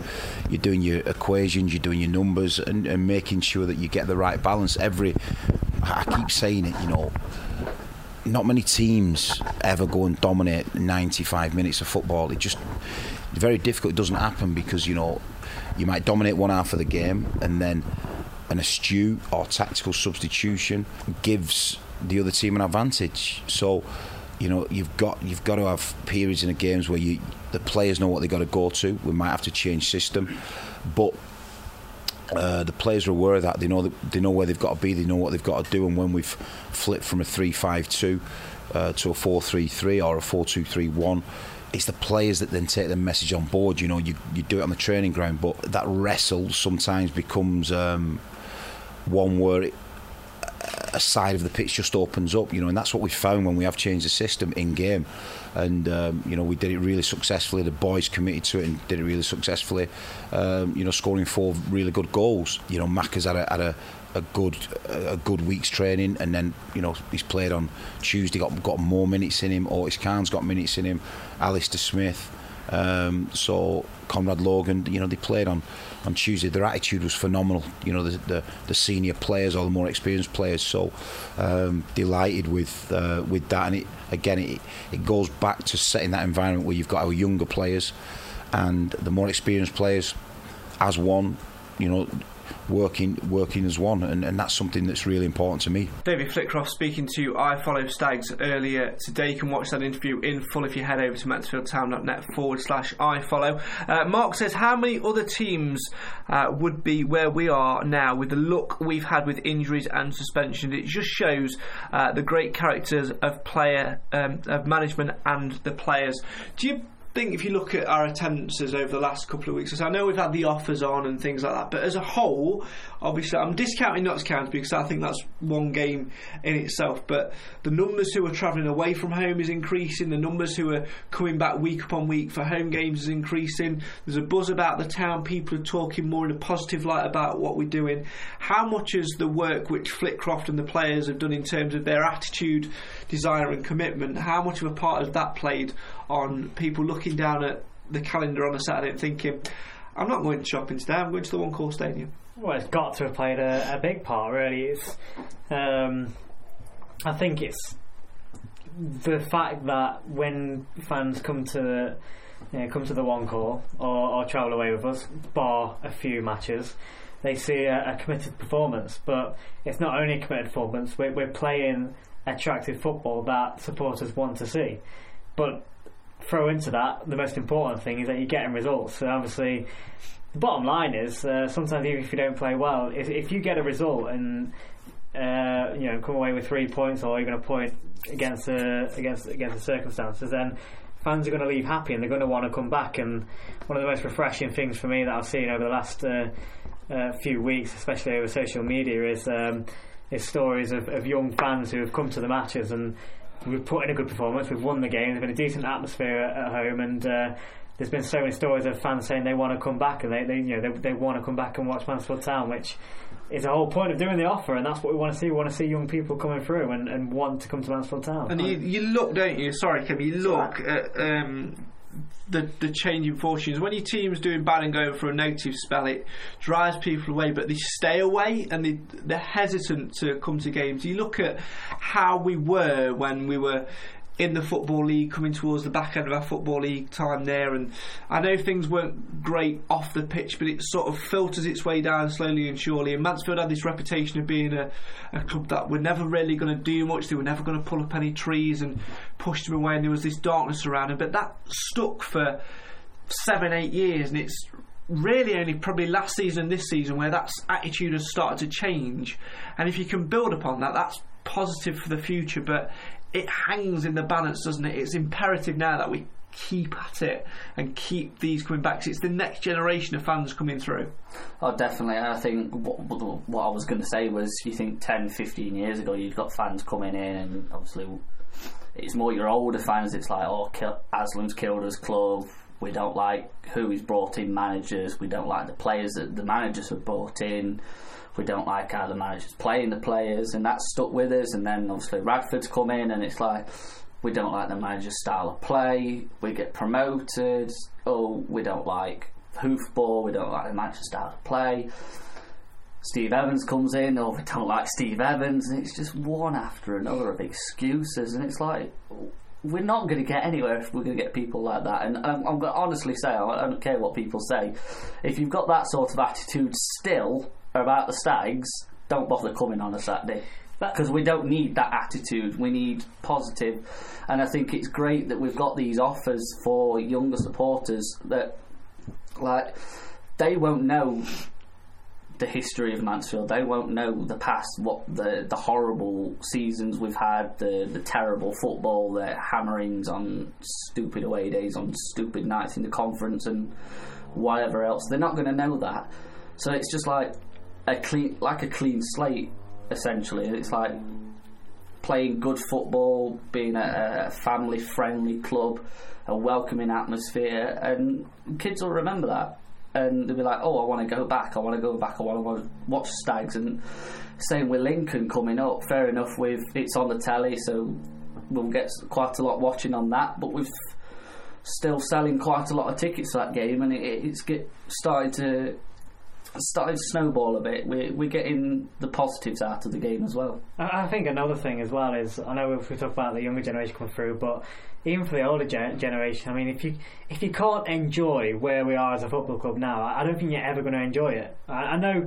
you're doing your equations. You're doing your numbers, and, and making sure that you get the right balance. Every, I keep saying it. You know, not many teams ever go and dominate 95 minutes of football. It just very difficult. It doesn't happen because you know you might dominate one half of the game and then an astute or tactical substitution gives the other team an advantage. So, you know, you've got you've got to have periods in the games where you the players know what they've got to go to. We might have to change system, but uh, the players are aware of that. They know that they know where they've got to be. They know what they've got to do. And when we've flipped from a three-five-two uh, to a four-three-three or a four-two-three-one it's the players that then take the message on board. You know, you, you do it on the training ground, but that wrestle sometimes becomes um, one where it, a side of the pitch just opens up, you know, and that's what we found when we have changed the system in game. And, um, you know, we did it really successfully. The boys committed to it and did it really successfully, um, you know, scoring four really good goals. You know, Mac has had a, had a, a good a good week's training and then you know he's played on Tuesday got got more minutes in him Otis Khan's got minutes in him Alistair Smith um, so Conrad Logan you know they played on on Tuesday, their attitude was phenomenal. You know, the the, the senior players or the more experienced players. So um, delighted with uh, with that. And it again, it it goes back to setting that environment where you've got our younger players and the more experienced players as one. You know, working working as one, and, and that's something that's really important to me. David Flitcroft speaking to I Follow Stags earlier today. You can watch that interview in full if you head over to mansfieldtown.net forward slash I Follow. Uh, Mark says, How many other teams uh, would be where we are now with the look we've had with injuries and suspension? It just shows uh, the great characters of player, um, of management, and the players. Do you think if you look at our attendances over the last couple of weeks, I know we've had the offers on and things like that, but as a whole, obviously, I'm discounting Notts County because I think that's one game in itself. But the numbers who are travelling away from home is increasing. The numbers who are coming back week upon week for home games is increasing. There's a buzz about the town. People are talking more in a positive light about what we're doing. How much is the work which Flitcroft and the players have done in terms of their attitude, desire, and commitment? How much of a part has that played on people looking down at the calendar on a Saturday and thinking, I'm not going shopping today, I'm going to the One Call Stadium? Well, it's got to have played a, a big part, really. It's, um, I think it's the fact that when fans come to the you know, come to the one call or, or, travel away with us, bar a few matches, they see a, a, committed performance. But it's not only a committed performance; we're, we're playing attractive football that supporters want to see. But throw into that, the most important thing is that you're getting results. So obviously, the bottom line is uh, sometimes even if you don't play well, if, if you get a result and uh, you know come away with three points or even a point against the against against the circumstances, then fans are going to leave happy and they're going to want to come back. And one of the most refreshing things for me that I've seen over the last uh, uh, few weeks, especially over social media, is um, is stories of, of young fans who have come to the matches and we've put in a good performance. We've won the game. There's been a decent atmosphere at, home, and uh, there's been so many stories of fans saying they want to come back and they, they you know they, they want to come back and watch Mansfield Town, which is the whole point of doing the offer, and that's what we want to see. We want to see young people coming through and, and want to come to Mansfield Town. And you, you look, don't you? Sorry, Kim. You look at um, the the changing fortunes. When your team's doing bad and going for a negative spell, it drives people away. But they stay away and they they're hesitant to come to games. You look at how we were when we were in the Football League, coming towards the back end of our Football League time there. And I know things weren't great off the pitch, but it sort of filters its way down slowly and surely. And Mansfield had this reputation of being a, a club that were never really going to do much, they were never going to pull up any trees and push them away, and there was this darkness around them. But that stuck for seven, eight years, and it's really only probably last season this season where that attitude has started to change. And if you can build upon that, that's positive for the future. But it hangs in the balance, doesn't it? It's imperative now that we keep at it and keep these coming back. it's the next generation of fans coming through. Oh, definitely. I think what, what I was going to say was you think 10, 15 years ago, you've got fans coming in, and obviously it's more your older fans. It's like, oh, Haslam's killed his club. We don't like who he's brought in managers. We don't like the players that the managers have brought in. We don't like how the managers playing the players, and that's stuck with us. And then obviously Radford's come in, and it's like we don't like the manager's style of play. We get promoted. Oh, we don't like hoofball. We don't like the manager's style of play. Steve Evans comes in, or we don't like Steve Evans, and it's just one after another of excuses, and it's like we're not going to get anywhere if we're going to get people like that. And I'm, I'm going to honestly say, I don't care what people say, if you've got that sort of attitude still about the Stags, don't bother coming on a Saturday. Because we don't need that attitude, we need positive. And I think it's great that we've got these offers for younger supporters that, like, they won't know the history of Mansfield. They won't know the past, what the the horrible seasons we've had, the the terrible football, the hammerings on stupid away days, on stupid nights in the conference, and whatever else. They're not going to know that. So it's just like a clean, like a clean slate, essentially. It's like playing good football, being a, a family friendly club, a welcoming atmosphere, and kids will remember that and they'll be like, "Oh, I want to go back. I want to go back. I want to watch Stags." And same with Lincoln coming up. Fair enough, with it's on the telly, so we'll get quite a lot watching on that. But we've still selling quite a lot of tickets to that game, and it, it's get started to started to snowball a bit. We're we're getting the positives out of the game as well. I, I think another thing as well is I know we talk about the younger generation coming through, but even for the older gen- generation, I mean, if you if you can't enjoy where we are as a football club now, I, I don't think you're ever going to enjoy it. I, I know.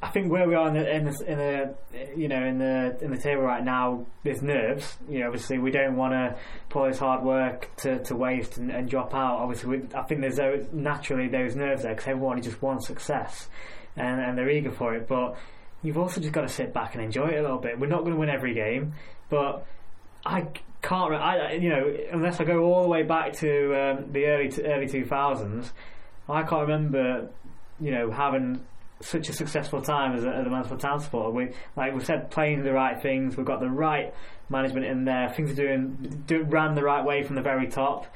I think where we are in the, in the in the you know in the in the table right now, there's nerves. You know, obviously we don't want to put this hard work to, to waste and, and drop out. Obviously, we, I think there's those, naturally those nerves there because everyone just wants success, and and they're eager for it. But you've also just got to sit back and enjoy it a little bit. We're not going to win every game, but I can't. I you know unless I go all the way back to um, the early early two thousands, I can't remember you know having such a successful time as a, as a Mansfield Town supporter. We like we said, playing the right things. We've got the right management in there. Things are doing do, ran the right way from the very top.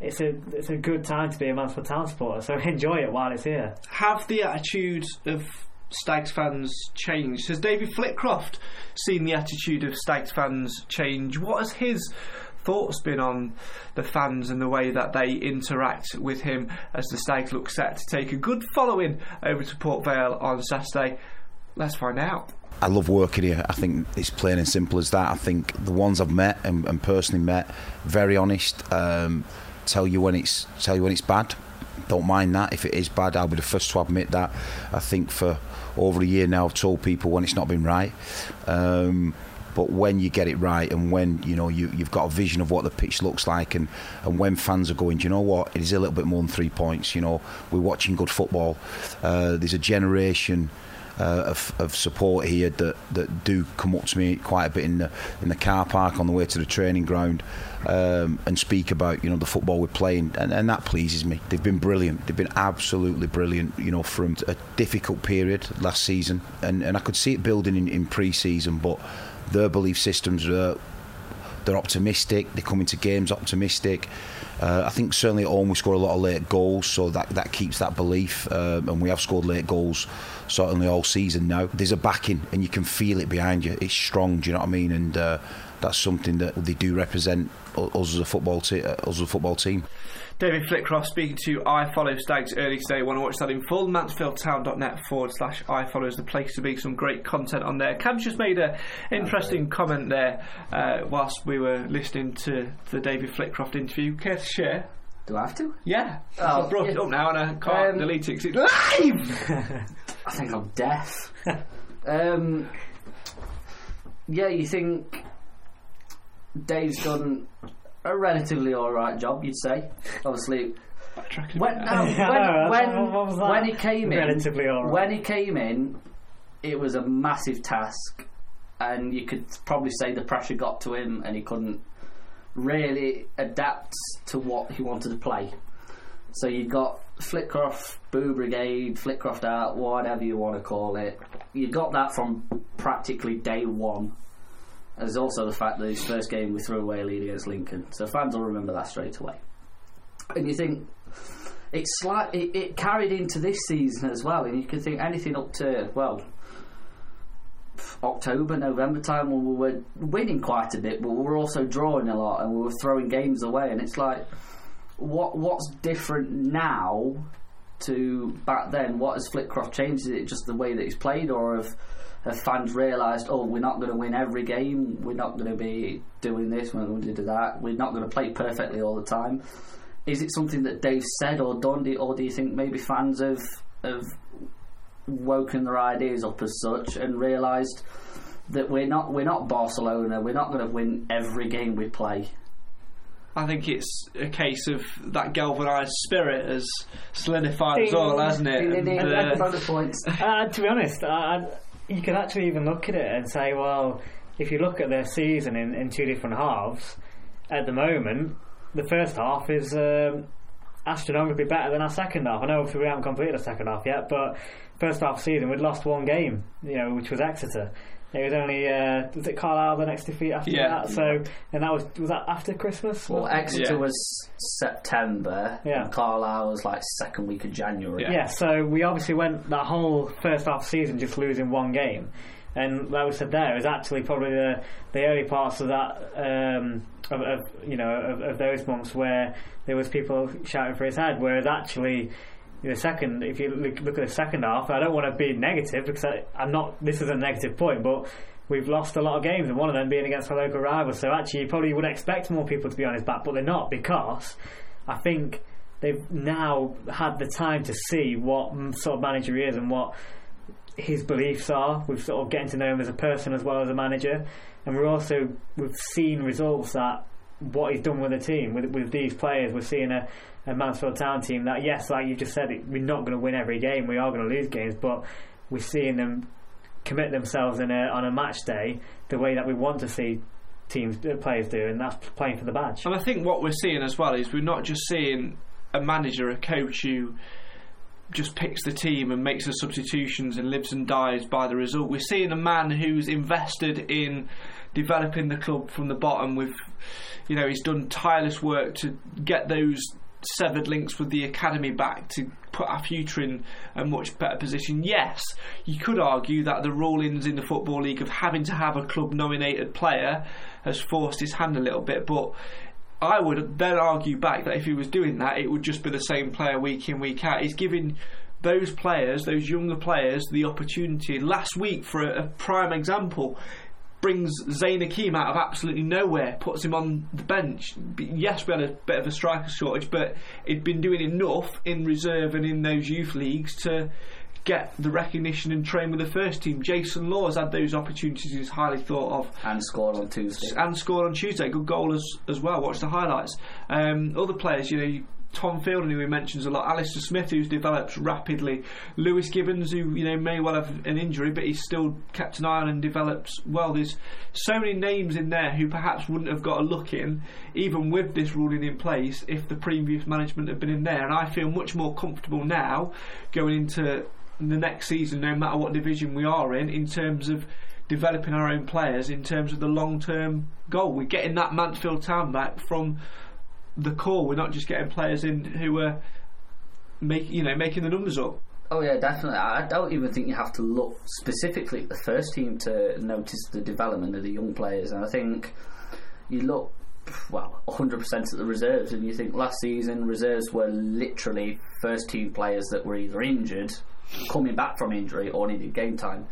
It's a it's a good time to be a Mansfield Town supporter. So enjoy it while it's here. Have the attitude of Stags fans changed? Has David Flitcroft seen the attitude of Stags fans change? What has his thoughts been on the fans and the way that they interact with him as the Stags looks set to take a good following over to Port Vale on Saturday? Let's find out. I love working here. I think it's plain and simple as that. I think the ones I've met and, and personally met, very honest. Um, tell you when it's tell you when it's bad. Don't mind that. If it is bad, I'll be the first to admit that. I think for over a year now, I've told people when it's not been right. Um, but when you get it right and when you know you, you've got a vision of what the pitch looks like and, and when fans are going do you know what? It is a little bit more than three points you know. We're watching good football. Uh, there's a generation uh, of, of support here that, that do come up to me quite a bit in the in the car park on the way to the training ground um, and speak about you know the football we're playing and, and that pleases me. They've been brilliant. They've been absolutely brilliant you know from a difficult period last season and, and I could see it building in, in pre-season but their belief systems are they're optimistic. They come into games optimistic. Uh, I think certainly at home we score a lot of late goals, so that, that keeps that belief. Um, and we have scored late goals certainly all season now. There's a backing, and you can feel it behind you. It's strong. Do you know what I mean? And uh, that's something that they do represent us as a football te- uh, us as a football team. David Flitcroft speaking to I Follow Stags early today. Want to watch that in full? Mansfieldtown.net forward slash I Follow is the place to be. Some great content on there. Cam's just made an interesting comment there uh, whilst we were listening to the David Flitcroft interview. Care to share? Do I have to? Yeah. Oh, I brought it up now and I can't Um, delete it 'cause it's live! I think I'm deaf. um, yeah, you think Dave's done a relatively alright job, you'd say. Obviously, when, no, know, when, when, what was that? when he came in, Relatively all right. when he came in, it was a massive task, and you could probably say the pressure got to him, and he couldn't really adapt to what he wanted to play. So you got Flitcroft, Boo Brigade, Flitcroft Art, whatever you want to call it. You got that from practically day one. There's also the fact that his first game we threw away a lead against Lincoln, so fans will remember that straight away. And you think it's slight, it, it carried into this season as well, and you can think anything up to well October, November time when we were winning quite a bit, but we were also drawing a lot and we were throwing games away, and it's like what what's different now to back then? What has Flitcroft changed? Is it just the way that he's played, or have have fans realised, oh, we're not going to win every game, we're not going to be doing this, we're not going to do that, we're not going to play perfectly all the time? Is it something that Dave said or done, Do- or do you think maybe fans have have woken their ideas up as such and realised that we're not we're not Barcelona, we're not going to win every game we play? I think it's a case of that galvanised spirit has solidified us all, hasn't it? Ding, ding, ding, And, uh, points. Uh, to be honest, I, I, you can actually even look at it and say, well, if you look at their season in, in two different halves, at the moment, the first half is um, astronomically better than our second half. I know we haven't completed the second half yet, but first half season we'd lost one game, you know, which was Exeter. It was only uh, was it Carlisle the next defeat after Yeah. that? So and that was was that after Christmas? Well, wasn't it? Exeter Yeah. was September, Yeah. and Carlisle was like second week of January. Yeah, so we obviously went that whole first half season just losing one game. And like we said there, is actually probably the the early parts of that um, of, of you know of, of those months where there was people shouting for his head. Whereas actually, the second, if you look, look at the second half, I don't want to be negative because I, I'm not. This is a negative point, but we've lost a lot of games, and one of them being against our local rivals. So actually, you probably would expect more people to be on his back, but they're not because I think they've now had the time to see what sort of manager he is and what his beliefs are. We've sort of getting to know him as a person as well as a manager, and we're also we've seen results that what he's done with the team with with these players. We're seeing a, a Mansfield Town team that yes, like you just said, we're not going to win every game. We are going to lose games, but we're seeing them commit themselves in a on a match day the way that we want to see teams uh, players do, and that's playing for the badge. And I think what we're seeing as well is we're not just seeing a manager, a coach who just picks the team and makes the substitutions and lives and dies by the result. We're seeing a man who's invested in developing the club from the bottom. With, you know, he's done tireless work to get those severed links with the academy back to put our future in a much better position. Yes, you could argue that the rulings in the football league of having to have a club nominated player has forced his hand a little bit, but I would then argue back that if he was doing that, it would just be the same player week in, week out. He's giving those players, those younger players, the opportunity. Last week, for a, a prime example, brings Zayn Hakim out of absolutely nowhere, puts him on the bench. Yes, we had a bit of a striker shortage, but he'd been doing enough in reserve and in those youth leagues to get the recognition and train with the first team. Jason Law has had those opportunities. He's highly thought of And scored on Tuesday. and scored on Tuesday. Good goal as as well. Watch the highlights. Um, other players, you know. You, Tom Fielden, who he mentions a lot, Alistair Smith, who's developed rapidly, Lewis Gibbons, who you know may well have an injury, but he's still kept an eye on and developed well. There's so many names in there who perhaps wouldn't have got a look in, even with this ruling in place, if the previous management had been in there. And I feel much more comfortable now going into the next season, no matter what division we are in, in terms of developing our own players in terms of the long term goal. We're getting that Mansfield Town back from the core. We're not just getting players in who are make you know making the numbers up. Oh yeah, definitely. I don't even think you have to look specifically at the first team to notice the development of the young players. And I think you look, well, 100% at the reserves, and you think last season reserves were literally first team players that were either injured, coming back from injury, or needed game time.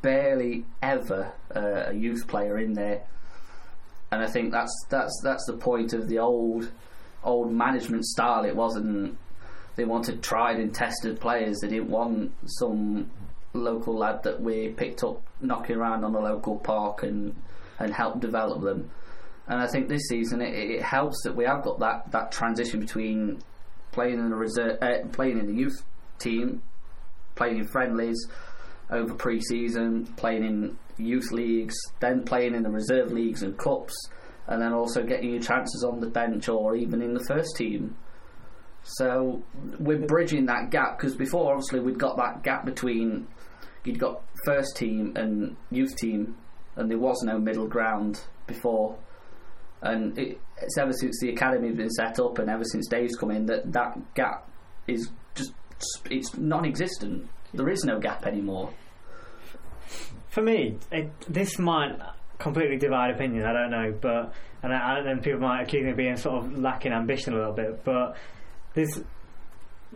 Barely ever uh, a youth player in there, and I think that's that's that's the point of the old old management style. It wasn't they wanted tried and tested players. They didn't want some local lad that we picked up knocking around on a local park and and help develop them. And I think this season it, it helps that we have got that, that transition between playing in the reserve, uh, playing in the youth team, playing in friendlies over pre-season, playing in youth leagues, then playing in the reserve leagues and cups, and then also getting your chances on the bench or even in the first team. So we're bridging that gap because before, obviously, we'd got that gap between you'd got first team and youth team, and there was no middle ground before. And it, it's ever since the academy's been set up and ever since Dave's come in that that gap is just it's non-existent. There is no gap anymore. For me, it, this might completely divide opinion. I don't know, but and I, people might accuse me of being sort of lacking ambition a little bit, but this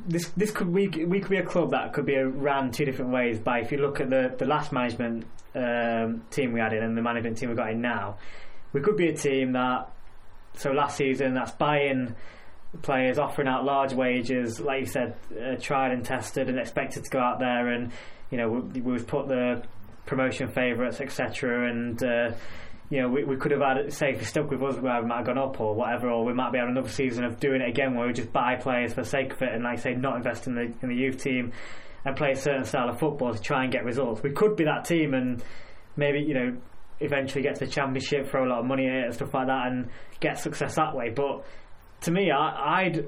this this could we we could be a club that could be ran two different ways. By if you look at the the last management um, team we had in and the management team we've got in now, we could be a team that so last season that's buying players, offering out large wages, like you said, uh, tried and tested and expected to go out there and you know we, we put the promotion favourites etc. and uh, you know, we, we could have had, say, if you stuck with us, we might have gone up or whatever, or we might be having another season of doing it again where we just buy players for the sake of it and, like say, not invest in the, in the youth team and play a certain style of football to try and get results. We could be that team and maybe, you know, eventually get to the championship, throw a lot of money at it and stuff like that and get success that way. But to me, I, I'd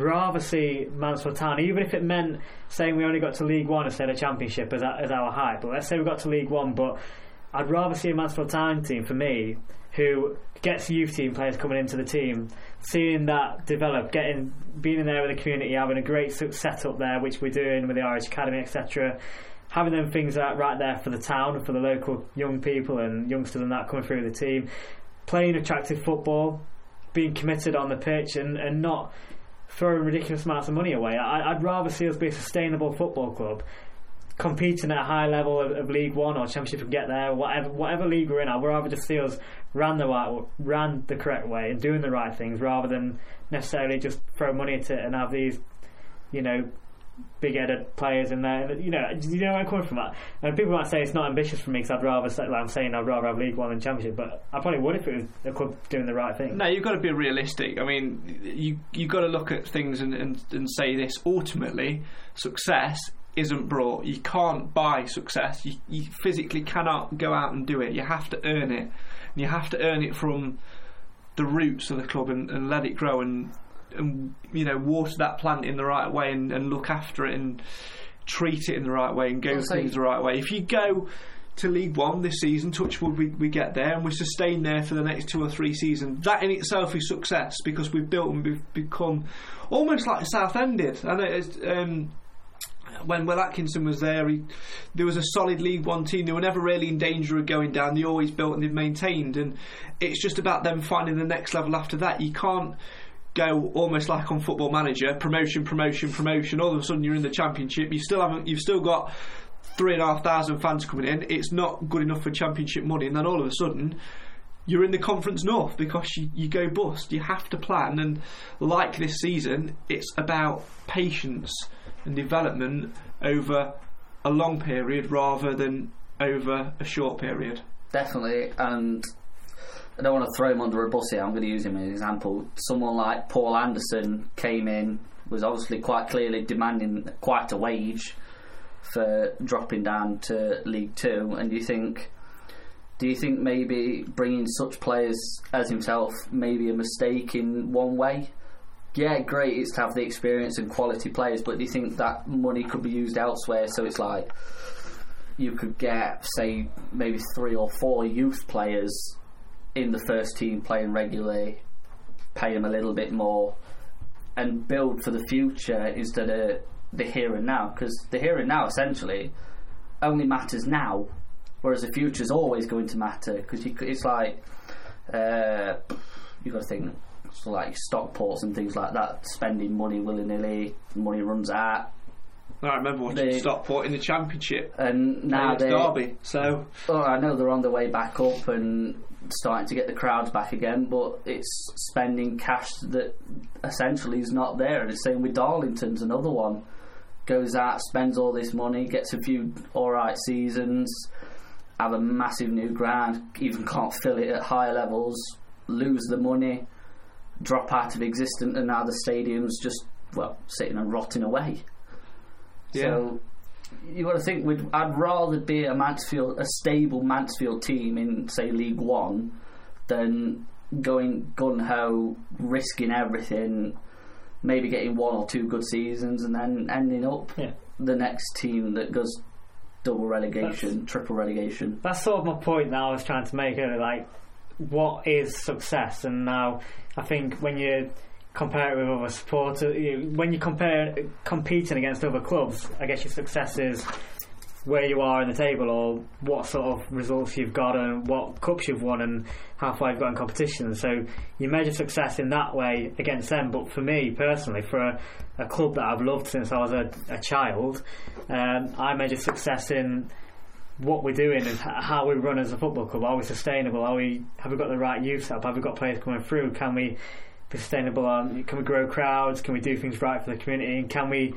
rather see Mansfield Town, even if it meant saying we only got to League One instead of Championship as, as our height. But let's say we got to League One, but I'd rather see a Mansfield Town team for me who gets youth team players coming into the team, seeing that develop, getting being in there with the community, having a great setup there, which we're doing with the Irish Academy, etc. Having them things out right there for the town, for the local young people and youngsters and that coming through the team, playing attractive football, being committed on the pitch, and, and not throwing ridiculous amounts of money away. I, I'd rather see us be a sustainable football club competing at a high level of, of, League One or Championship and get there, whatever whatever league we're in, I'd rather just see us ran the right, ran the correct way and doing the right things rather than necessarily just throw money at it and have these, you know, big-headed players in there. You know, you know where I'm coming from. That and people might say it's not ambitious for me because I'd rather, like I'm saying, I'd rather have League One than Championship, but I probably would if it was a club doing the right thing. No, you've got to be realistic. I mean, you you've got to look at things and, and, and say this. Ultimately, success isn't brought. You can't buy success. You, you physically cannot go out and do it. You have to earn it. And you have to earn it from the roots of the club and, and let it grow and and you know water that plant in the right way and, and look after it and treat it in the right way and go things the right way. If you go to League One this season, touchwood we, we get there and we sustain there for the next two or three seasons. That in itself is success because we've built and we've become almost like Southend did. I know it's, um, when Will Atkinson was there, he, there was a solid League One team. They were never really in danger of going down. They always built and they've maintained, and it's just about them finding the next level after that. You can't go almost like on Football Manager, promotion, promotion, promotion. All of a sudden, you're in the Championship. You still haven't. You've still got three and a half thousand fans coming in. It's not good enough for Championship money, and then all of a sudden you're in the Conference North because you, you go bust. You have to plan, and like this season, it's about patience and development over a long period rather than over a short period. Definitely, and I don't want to throw him under a bus here. I'm going to use him as an example. Someone like Paul Anderson came in, was obviously quite clearly demanding quite a wage for dropping down to League Two. And you think, do you think maybe bringing such players as himself may be a mistake in one way? yeah, great, it's to have the experience and quality players, but do you think that money could be used elsewhere? So it's like, you could get, say, maybe three or four youth players in the first team playing regularly, pay them a little bit more, and build for the future instead of the here and now. Because the here and now essentially only matters now, whereas the future is always going to matter. Because it's like uh, you've got to think so like Stockports and things like that, spending money willy nilly, money runs out. I remember watching They- Stockport in the Championship. And now they, Derby. So oh, I know they're on the way back up and starting to get the crowds back again, but it's spending cash that essentially is not there. And it's same with Darlington's another one. Goes out, spends all this money, gets a few alright seasons, have a massive new ground, even can't fill it at higher levels, lose the money, drop out of existence, and now the stadium's just, well, sitting and rotting away. So you got to think. We'd, I'd rather be a Mansfield, a stable Mansfield team in say League One, than going gun ho, risking everything, maybe getting one or two good seasons, and then ending up Yeah. the next team that goes double relegation, triple relegation. That's sort of my point that I was trying to make earlier. Like, what is success? And now, I think when you compare it with other supporters, you, when you compare competing against other clubs, I guess your success is where you are in the table or what sort of results you've got and what cups you've won and how far you've got in competition. So you measure success in that way against them. But for me personally, for a, a club that I've loved since I was a, a child, um, I measure success in what we're doing and how we run as a football club. Are we sustainable? Are we have we got the right youth up? Have we got players coming through? Can we sustainable? On, can we grow crowds? Can we do things right for the community? And can we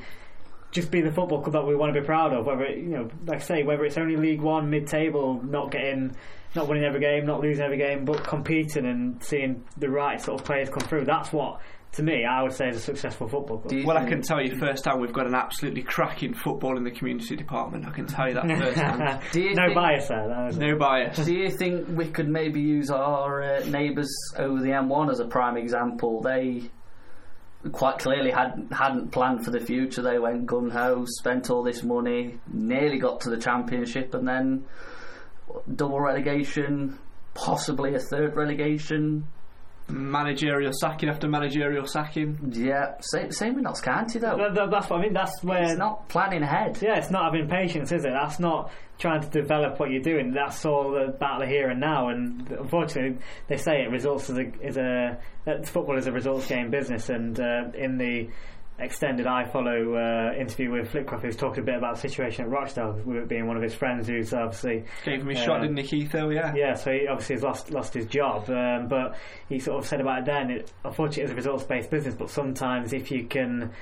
just be the football club that we want to be proud of? Whether it, you know, like I say, whether it's only League One, mid-table, not getting, not winning every game, not losing every game, but competing and seeing the right sort of players come through. That's what, to me, I would say is a successful football club. well, I can tell you firsthand we've got an absolutely cracking football in the community department. I can tell you that firsthand. Do you no think- bias there. though, is there? no bias. Do you think we could maybe use our uh, neighbours over the M1 as a prime example? They quite clearly had hadn't planned for the future. They went gun ho, spent all this money, nearly got to the championship, and then double relegation, possibly a third relegation. Managerial sacking after managerial sacking. Yeah, same, same with Notts County though. That- that- that's what I mean. That's where It's not planning ahead. Yeah, it's not having patience, is it? That's not trying to develop what you're doing. That's all about the here and now. And unfortunately, they say it results as a is a football is a results game business. And uh, in the extended I follow uh, interview with Flitcroft, who's talking a bit about the situation at Rochdale, with it being one of his friends who's obviously Gave him a uh, shot, didn't he, Keith? Though, yeah. yeah, so he obviously has lost lost his job, um, but he sort of said about it then. It, unfortunately, it's a results based business, but sometimes if you can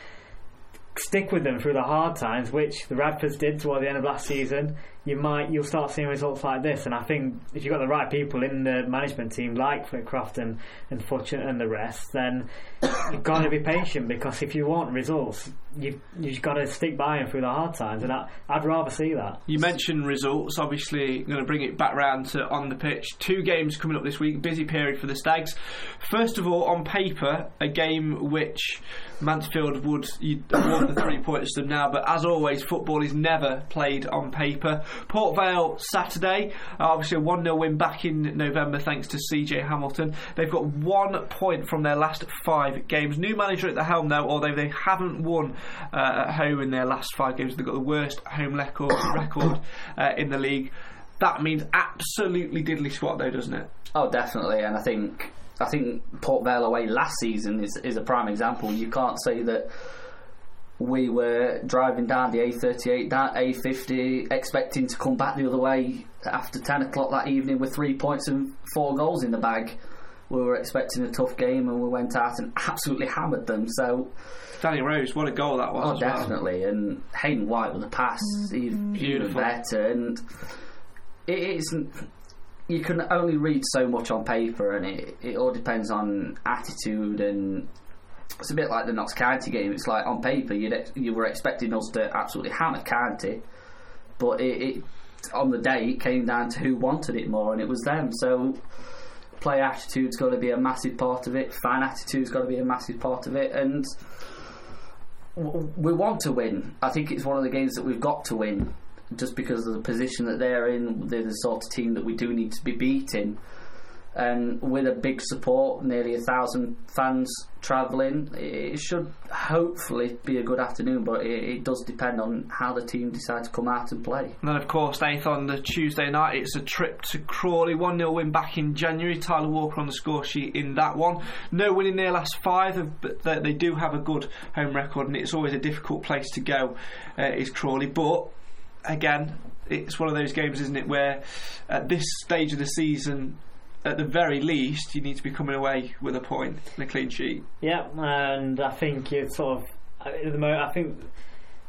stick with them through the hard times, which the Radfords did toward the end of last season, you might you'll start seeing results like this. And I think if you've got the right people in the management team, like Flitcroft and and Futch and the rest, then you've got to be patient because if you want results, you've you've got to stick by them through the hard times. And I, I'd rather see that. You mentioned results. Obviously, I'm going to bring it back round to on the pitch. Two games coming up this week. Busy period for the Stags. First of all, on paper, a game which Mansfield would award the three points to them now. But as always, football is never played on paper. Port Vale Saturday. Uh, obviously, a one 0 win back in November thanks to CJ Hamilton. They've got one point from their last five games. New manager at the helm though, although they haven't won uh, at home in their last five games. They've got the worst home record, record uh, in the league. That means absolutely diddly squat though, doesn't it? Oh, definitely, and I think I think Port Vale away last season is is a prime example. You can't say that we were driving down the A38, down A50, expecting to come back the other way after 10 o'clock that evening with three points and four goals in the bag. We were expecting a tough game and we went out and absolutely hammered them. So, Danny Rose, what a goal that was! oh, as well. definitely. And Hayden White with a pass, even, even Beautiful. better. And it isn't. You can only read so much on paper, and it, it all depends on attitude. And it's a bit like the Notts County game. It's like on paper, you'd ex- you were expecting us to absolutely hammer County, but it, it on the day it came down to who wanted it more, and it was them. So player attitude's got to be a massive part of it. Fan attitude's got to be a massive part of it, and we want to win. I think it's one of the games that we've got to win. Just because of the position that they're in. They're the sort of team that we do need to be beating. And with a big support, nearly a thousand fans travelling, it should hopefully be a good afternoon. But it, it does depend on how the team decide to come out and play. And then, of course, Nathan, on the Tuesday night, it's a trip to Crawley. 1 0 win back in January. Tyler Walker on the score sheet in that one. No win in their last five, but they they do have a good home record, and it's always a difficult place to go, uh, is Crawley. But, again, it's one of those games, isn't it, where at this stage of the season, at the very least, you need to be coming away with a point and a clean sheet. Yeah, and I think it's sort of at the moment. I think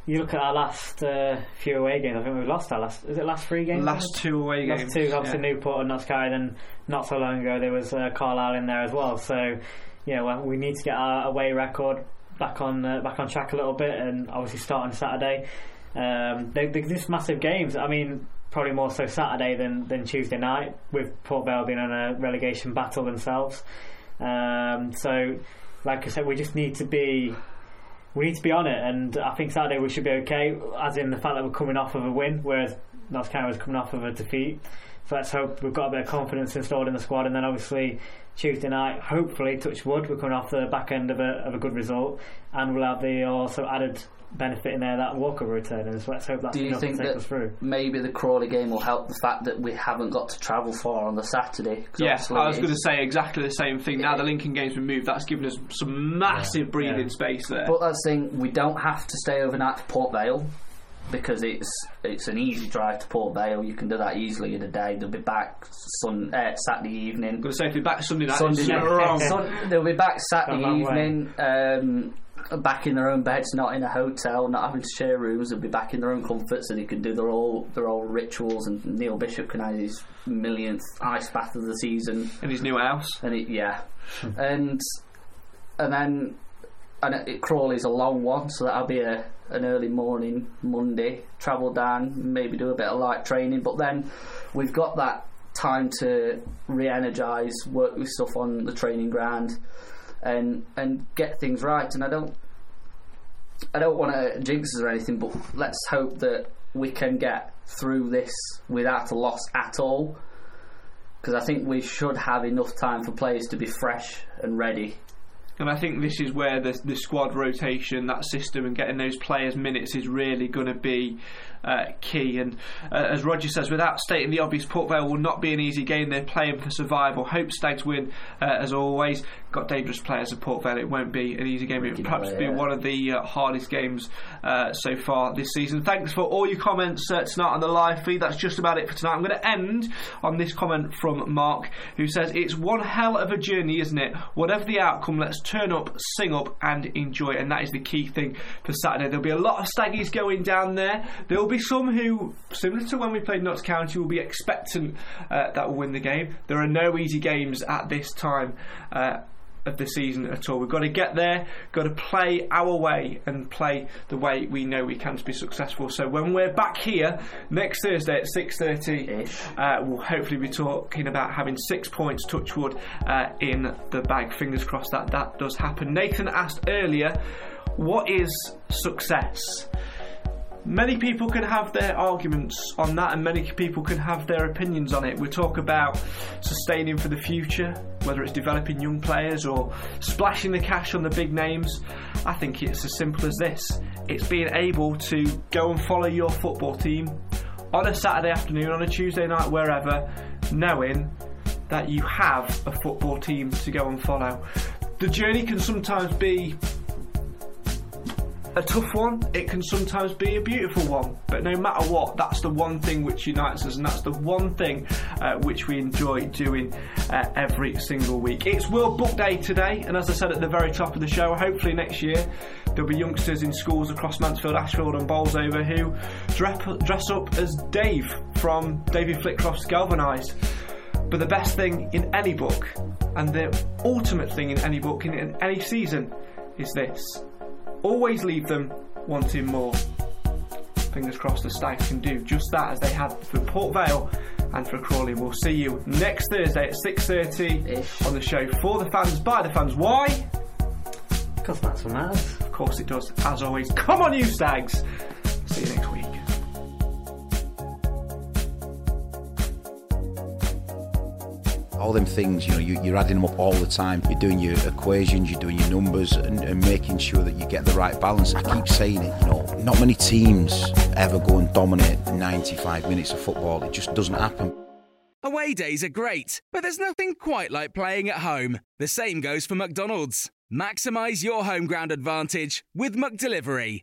you look at our last uh, few away games. I think we've lost our last. Is it last three games? Last two away games. last two, obviously yeah. Newport and Notts County. Then not so long ago there was uh, Carlisle in there as well. So yeah, well, we need to get our away record back on uh, back on track a little bit, and obviously start on Saturday. Um, they, they, this massive games. I mean, probably more so Saturday than, than Tuesday night, with Port Vale being in a relegation battle themselves. Um, so, like I said, we just need to be we need to be on it, and I think Saturday we should be okay. As in the fact that we're coming off of a win, whereas Notts County was coming off of a defeat. So let's hope we've got a bit of confidence installed in the squad, and then obviously Tuesday night, hopefully, touch wood, we're coming off the back end of a of a good result, and we'll have the also added benefit in there that Walker returning. So let's hope that's Do you enough think to take that us through. maybe the Crawley game will help the fact that we haven't got to travel far on the Saturday? 'Cause Yeah, I was going to say exactly the same thing. Now the Lincoln game's been moved, that's given us some massive breathing Yeah. space there. But that's the thing, we don't have to stay overnight to Port Vale because it's it's an easy drive to Port Vale. You can do that easily in a day. They'll be back sun, uh, Saturday evening. I'm going to say if they're back Sunday night, Sunday it's night. wrong. Sun- they'll be back Saturday Come that way. evening. Um, back in their own beds, not in a hotel, not having to share rooms. They'll be back in their own comfort, so they can do their all their old rituals. And Neil Bishop can have his millionth ice bath of the season in his new house. And it, yeah, and and then and it, it Crawley's a long one, so that'll be a an early morning Monday. Travel down, maybe do a bit of light training, but then we've got that time to re-energise, work with stuff on the training ground, and and get things right. And I don't I don't want to jinx us or anything, but let's hope that we can get through this without a loss at all. Because I think we should have enough time for players to be fresh and ready. And I think this is where the, the squad rotation, that system, and getting those players minutes is really going to be uh, key. And uh, as Roger says, without stating the obvious, Port Vale will not be an easy game. They're playing for survival. Hope Stags win, uh, as always. Got dangerous players at Port Vale. It won't be an easy game. It will perhaps be one of the uh, hardest games uh, so far this season. Thanks for all your comments uh, tonight on the live feed. That's just about it for tonight. I'm going to end on this comment from Mark, who says, It's one hell of a journey, isn't it? Whatever the outcome, let's turn up, sing up, and enjoy. And that is the key thing for Saturday. There'll be a lot of staggies going down there. There will be some who, similar to when we played Notts County, will be expectant uh, that will win the game. There are no easy games at this time. Uh, of the season at all. We've got to get there, got to play our way and play the way we know we can to be successful. So when we're back here next Thursday at 6.30, uh, we'll hopefully be talking about having six points, touchwood, uh, in the bag. Fingers crossed that that does happen. Nathan asked earlier, what is success? Many people can have their arguments on that, and many people can have their opinions on it. We talk about sustaining for the future, whether it's developing young players or splashing the cash on the big names. I think it's as simple as this it's being able to go and follow your football team on a Saturday afternoon, on a Tuesday night, wherever, knowing that you have a football team to go and follow. The journey can sometimes be a tough one, it can sometimes be a beautiful one. But no matter what, that's the one thing which unites us, and that's the one thing uh, which we enjoy doing uh, every single week. It's World Book Day today, and as I said at the very top of the show, hopefully next year there'll be youngsters in schools across Mansfield, Ashfield, and Bolsover who dress up as Dave from David Flitcroft's Galvanised. But the best thing in any book, and the ultimate thing in any book in, in any season, is this always leave them wanting more. Fingers crossed the Stags can do just that as they had for Port Vale and for Crawley. We'll see you next Thursday at 6.30 on the show for the fans, by the fans. Why? Because that's what matters. Of course it does. As always, come on you Stags! See you next week. All them things, you know, you, you're adding them up all the time. You're doing your equations, you're doing your numbers, and, and making sure that you get the right balance. I keep saying it, you know, not many teams ever go and dominate 95 minutes of football. It just doesn't happen. Away days are great, but there's nothing quite like playing at home. The same goes for McDonald's. Maximise your home ground advantage with McDelivery.